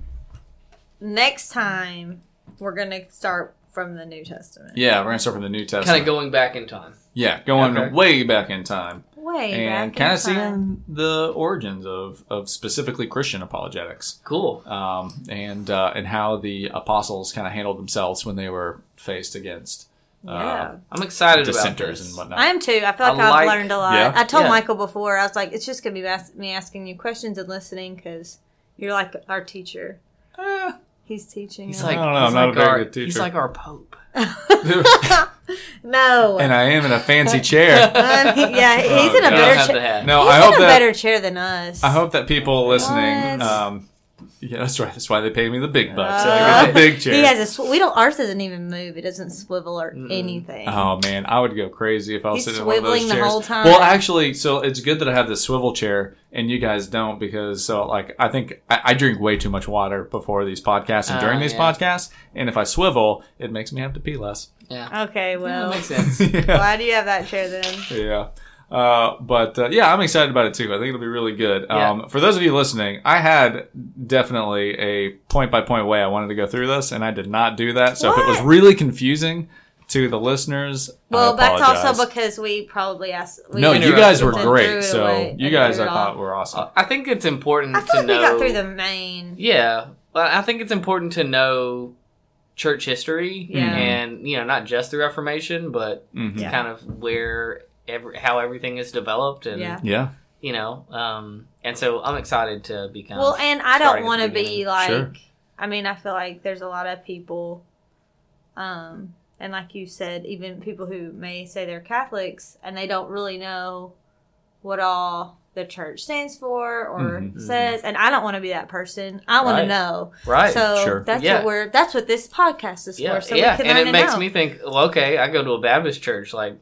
next time we're gonna start from the New Testament. Yeah, we're gonna start from the New Testament. Kind of going back in time. yeah, going Okay. way back in time. Way and kind of seeing the origins of, of specifically Christian apologetics, Cool. um, and uh, and how the apostles kind of handled themselves when they were faced against uh, Yeah. I'm excited about dissenters this. and whatnot. I am too. I feel like I I've like- learned a lot. Yeah. I told Yeah. Michael before. I was like, it's just gonna be as- me asking you questions and listening because you're like our teacher. Eh, He's teaching. He's us. like, I don't know, he's I'm not like a very our, good teacher. He's like our pope. no. and I am in a fancy chair. I mean, yeah, he's Oh, in a God. Better chair. No, he's I in hope a that better chair than us. I hope that people listening. Um, yeah, that's right. That's why they pay me the big bucks. I Uh, get the big chair. He has a. Sw- we don't. Ours doesn't even move. It doesn't swivel or anything. Oh man, I would go crazy if I was He's sitting in one of those swiveling the chairs. whole time. Well, actually, so it's good that I have this swivel chair and you guys don't because so like I think I, I drink way too much water before these podcasts and during Ah, these yeah. podcasts, and if I swivel, it makes me have to pee less. Yeah. Okay. Well, Well, makes sense. yeah. why do you have that chair then? yeah. Uh, but uh, yeah, I'm excited about it too. I think it'll be really good. Yeah. Um, for those of you listening, I had definitely a point by point way I wanted to go through this, and I did not do that. So if it was really confusing to the listeners, Well, I that's also because we probably asked. We no, you guys were great. So away you guys, I thought were awesome. I think it's important I feel to like we know. got through the main. Yeah, but I think it's important to know church history Yeah. and you know not just the Reformation, but Mhm. Yeah. kind of where every how everything is developed and Yeah. Yeah, you know um and so I'm excited to become. Well, and I don't want to be like. Sure. I mean, I feel like there's a lot of people, um, and like you said, even people who may say they're Catholics and they don't really know what all the church stands for or Mhm. says, and I don't want to be that person. I want Right. to know. right. So Sure. that's Yeah. what we're. That's what this podcast is yeah, for. So yeah, we can and learn it and makes know. me think. Well, okay, I go to a Baptist church. Like,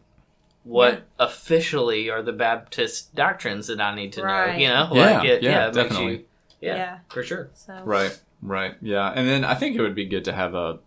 what Yeah. officially are the Baptist doctrines that I need to know? You know, Yeah, like it, yeah, yeah, it definitely. you- yeah, Yeah. for sure. So Right, right, yeah. And then I think it would be good to have a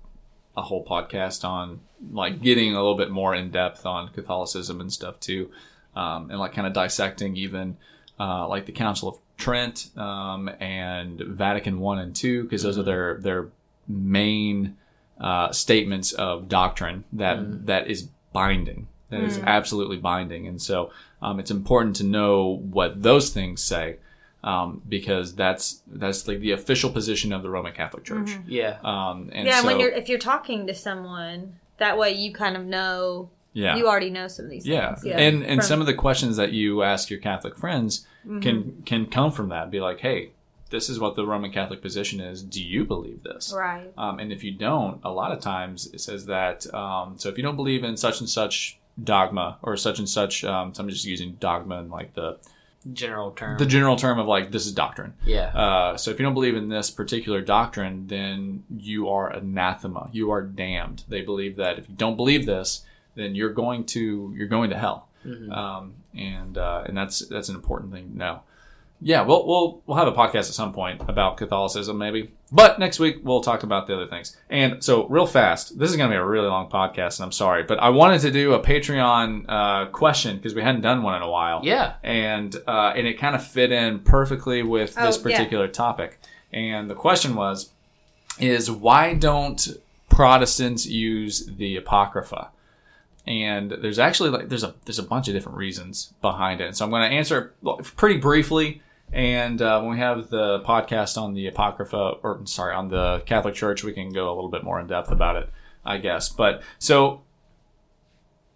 a whole podcast on like getting a little bit more in depth on Catholicism and stuff too, um, and like kind of dissecting even uh, like the Council of Trent um, and Vatican One and Two because those are their their main uh, statements of doctrine that that is binding. That is absolutely binding, and so um, it's important to know what those things say um, because that's that's like the official position of the Roman Catholic Church. Yeah, Um, and yeah, and when you're if you're talking to someone, that way you kind of know. yeah, You already know some of these yeah, things. and and From- Mm-hmm. some of the questions that you ask your Catholic friends can can come from that. Be like, hey, this is what the Roman Catholic position is. Do you believe this? right. Um, and if you don't, a lot of times it says that. Um, so if you don't believe in such and such dogma or such and such, um, so I'm just using dogma and like the general term. the general term of like this is doctrine. yeah, Uh, so if you don't believe in this particular doctrine, then you are anathema. You are damned. They believe that if you don't believe this, then you're going to you're going to hell. Mhm. Um, and uh, and that's that's an important thing to know. Yeah, we'll we'll we'll have a podcast at some point about Catholicism, maybe. But next week we'll talk about the other things. And so, real fast, this is going to be a really long podcast, and I'm sorry, but I wanted to do a Patreon uh, question because we hadn't done one in a while yeah, and uh, and it kind of fit in perfectly with this Oh, yeah. particular topic. And the question was, is why don't Protestants use the Apocrypha? And there's actually like there's a there's a bunch of different reasons behind it. So I'm going to answer pretty briefly. And uh, when we have the podcast on the Apocrypha, or sorry, on the Catholic Church, we can go a little bit more in depth about it, I guess. But so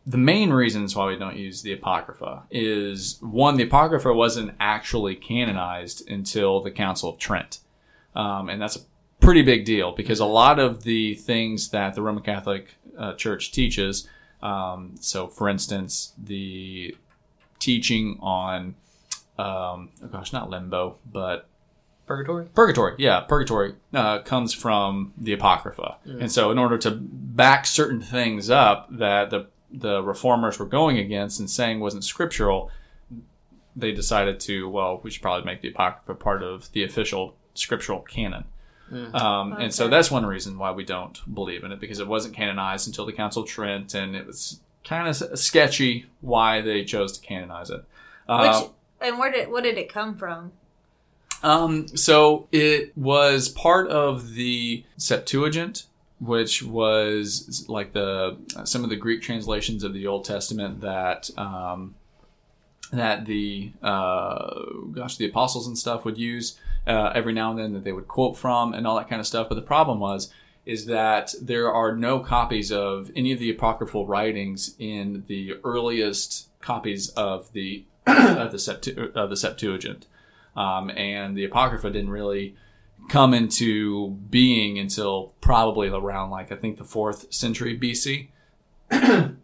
the main reasons why we don't use the Apocrypha is one, the Apocrypha wasn't actually canonized until the Council of Trent. Um, and that's a pretty big deal because a lot of the things that the Roman Catholic uh, Church teaches, um, so for instance, the teaching on, um, oh gosh, not limbo, but purgatory. Purgatory, yeah, purgatory uh, comes from the Apocrypha, and so in order to back certain things up that the the reformers were going against and saying wasn't scriptural, they decided to well, we should probably make the Apocrypha part of the official scriptural canon. Um, And so that's one reason why we don't believe in it because it wasn't canonized until the Council of Trent, and it was kind of sketchy why they chose to canonize it. Uh, Which and where did what did it come from? um, so it was part of the Septuagint, which was like the some of the Greek translations of the Old Testament that um, that the uh, gosh the apostles and stuff would use uh, every now and then that they would quote from and all that kind of stuff. But the problem was is that there are no copies of any of the apocryphal writings in the earliest copies of the of the, Septu- of the Septuagint um, and the apocrypha didn't really come into being until probably around like I think the fourth century BC.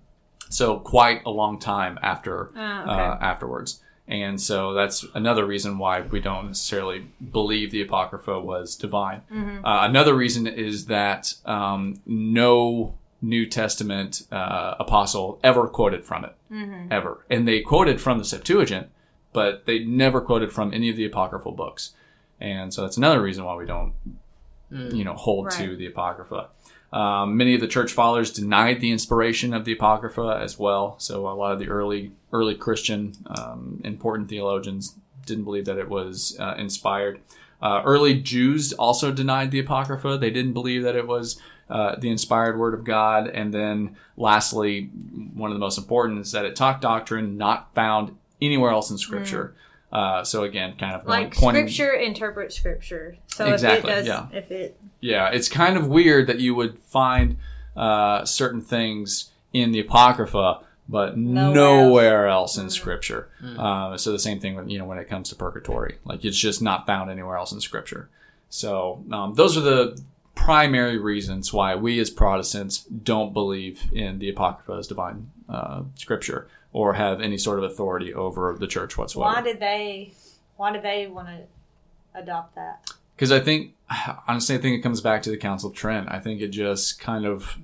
so quite a long time after Ah, okay. uh, afterwards, and so that's another reason why we don't necessarily believe the apocrypha was divine. Mm-hmm. Uh, another reason is that um, no New Testament uh, apostle ever quoted from it Mm-hmm. ever. And they quoted from the Septuagint, but they never quoted from any of the apocryphal books. And so that's another reason why we don't you know, hold to the Apocrypha. Um, many of the church fathers denied the inspiration of the Apocrypha as well. So a lot of the early early Christian um, important theologians didn't believe that it was uh, inspired. Uh, early Jews also denied the Apocrypha. They didn't believe that it was uh, the inspired Word of God. And then, lastly, one of the most important is that it taught doctrine not found anywhere else in Scripture. Uh, so again, kind of Like pointing, scripture interprets scripture. So Exactly, if it does, yeah. if it yeah, it's kind of weird that you would find uh, certain things in the Apocrypha, but Nowhere nowhere, else in Mm. Scripture. Uh, so the same thing with you know when it comes to purgatory, like it's just not found anywhere else in Scripture. So um, those are the primary reasons why we as Protestants don't believe in the Apocrypha as divine uh, Scripture or have any sort of authority over the church whatsoever. why did they why did they want to adopt that? because I think honestly, I think it comes back to the Council of Trent. I think it just kind of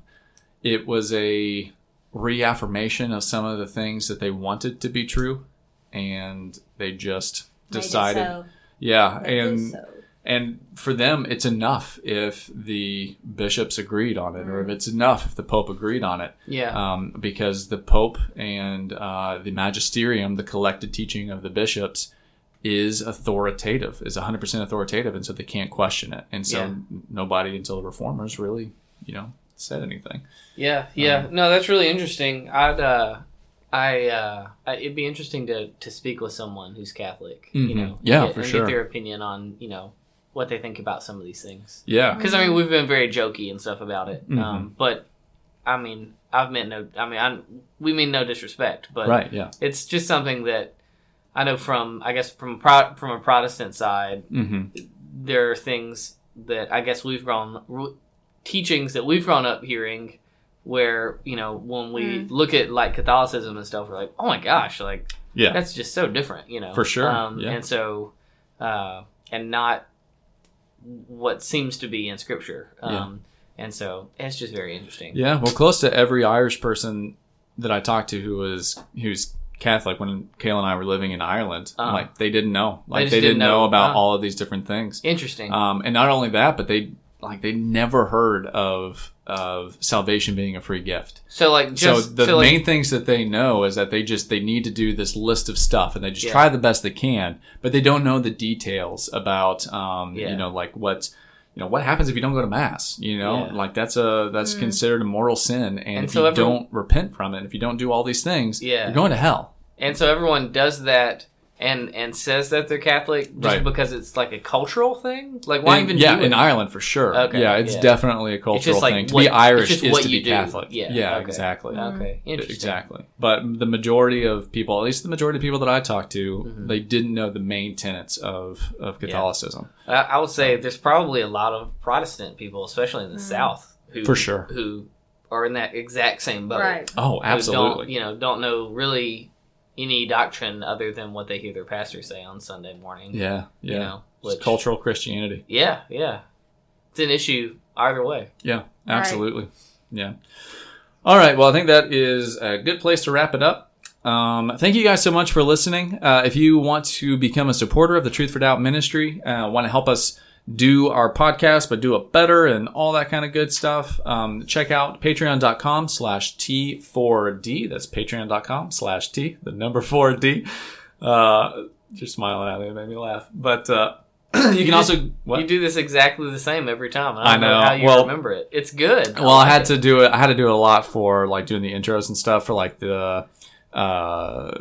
it was a reaffirmation of some of the things that they wanted to be true, and they just decided, so. yeah, and so. And for them, it's enough if the bishops agreed on it, or if it's enough if the Pope agreed on it Yeah. um, because the Pope and uh, the magisterium, the collected teaching of the bishops, is authoritative, is 100% authoritative, and so they can't question it. And so Yeah. nobody until the reformers really, you know, said anything. Yeah, yeah. no, that's really interesting. I'd, uh, I, uh, I, it'd be interesting to to speak with someone who's Catholic. You Mhm. know, Yeah, and get, for sure. Get their opinion on you know what they think about some of these things. Yeah. Because I mean, we've been very jokey and stuff about it. Mhm. Um, but I mean, I've meant no. I mean, I, we mean no disrespect, but Right. Yeah. it's just something that I know from I guess from pro, from a Protestant side, hmm there are things that I guess we've grown r- teachings that we've grown up hearing where you know when we Mm. look at like Catholicism and stuff, we're like, oh my gosh, like Yeah. that's just so different, you know, For sure, Um, yeah. And so, uh, and not what seems to be in Scripture. Um, And so it's just very interesting. Yeah. Well, close to every Irish person that I talked to who was who's Catholic when Kayla and I were living in Ireland, Uh-huh. like they didn't know, like they, didn't didn't know, know. about Uh-huh. all of these different things. Interesting. Um, and not only that, but they like they never heard of of salvation being a free gift. so like just so the so, like, main things that they know is that they just they need to do this list of stuff and they just Yeah. try the best they can, but they don't know the details about um, Yeah. you know like what you know what happens if you don't go to mass. You know, Yeah. like that's a that's Mm. considered a moral sin, and, And if so you every- don't repent from it, if you don't do all these things, Yeah. you're going to hell. And so everyone does that and and says that they're Catholic just Right. because it's like a cultural thing. Like why In- even yeah, do it? in Ireland for sure. Okay, yeah, it's yeah. definitely a cultural just like thing. To what- be it's Irish just is what to you be do. Catholic. Yeah, yeah okay. exactly. Okay, interesting. Exactly. But the majority of people, at least the majority of people that I talked to, Mm-hmm. they didn't know the main tenets of, of Catholicism. I, I would say there's probably a lot of Protestant people, especially in the South, who For sure. who are in that exact same boat. Right. Oh, Who Don't, absolutely. you know, don't know really any doctrine other than what they hear their pastor say on Sunday morning. Yeah, yeah. You know, It's which, cultural Christianity. Yeah, yeah. It's an issue either way. Yeah, absolutely. Yeah. All right. Well, I think that is a good place to wrap it up. Um, thank you guys so much for listening. Uh, if you want to become a supporter of the Truth for Doubt ministry, uh, want to help us do our podcast, but do it better and all that kind of good stuff, um, check out patreon.com slash T4D. That's patreon.com slash T, the number 4D. Uh, just smiling at me. It made me laugh. But, uh, you can also, what? You do this exactly the same every time. I I don't know, know. how you Well- remember it. It's good. Well, I had to do it. I had to do it a lot for like doing the intros and stuff for like the uh,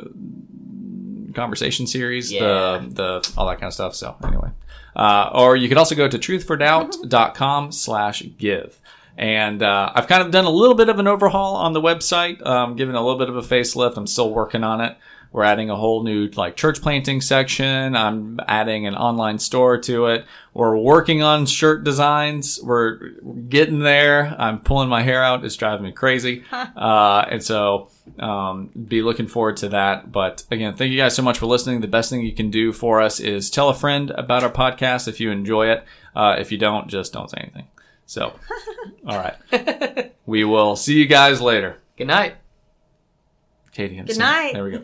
conversation series, Yeah. the the all that kind of stuff. So anyway, uh, or you can also go to truthfordoubt.com slash give. And uh, I've kind of done a little bit of an overhaul on the website, um, giving a little bit of a facelift. I'm still working on it. We're adding a whole new like church planting section. I'm adding an online store to it. We're working on shirt designs. We're getting there. I'm pulling my hair out. It's driving me crazy. uh, and so um, be looking forward to that. But again, thank you guys so much for listening. The best thing you can do for us is tell a friend about our podcast if you enjoy it. Uh, if you don't, just don't say anything. So, all right. we will see you guys later. Good night. Katie, Good night. There we go.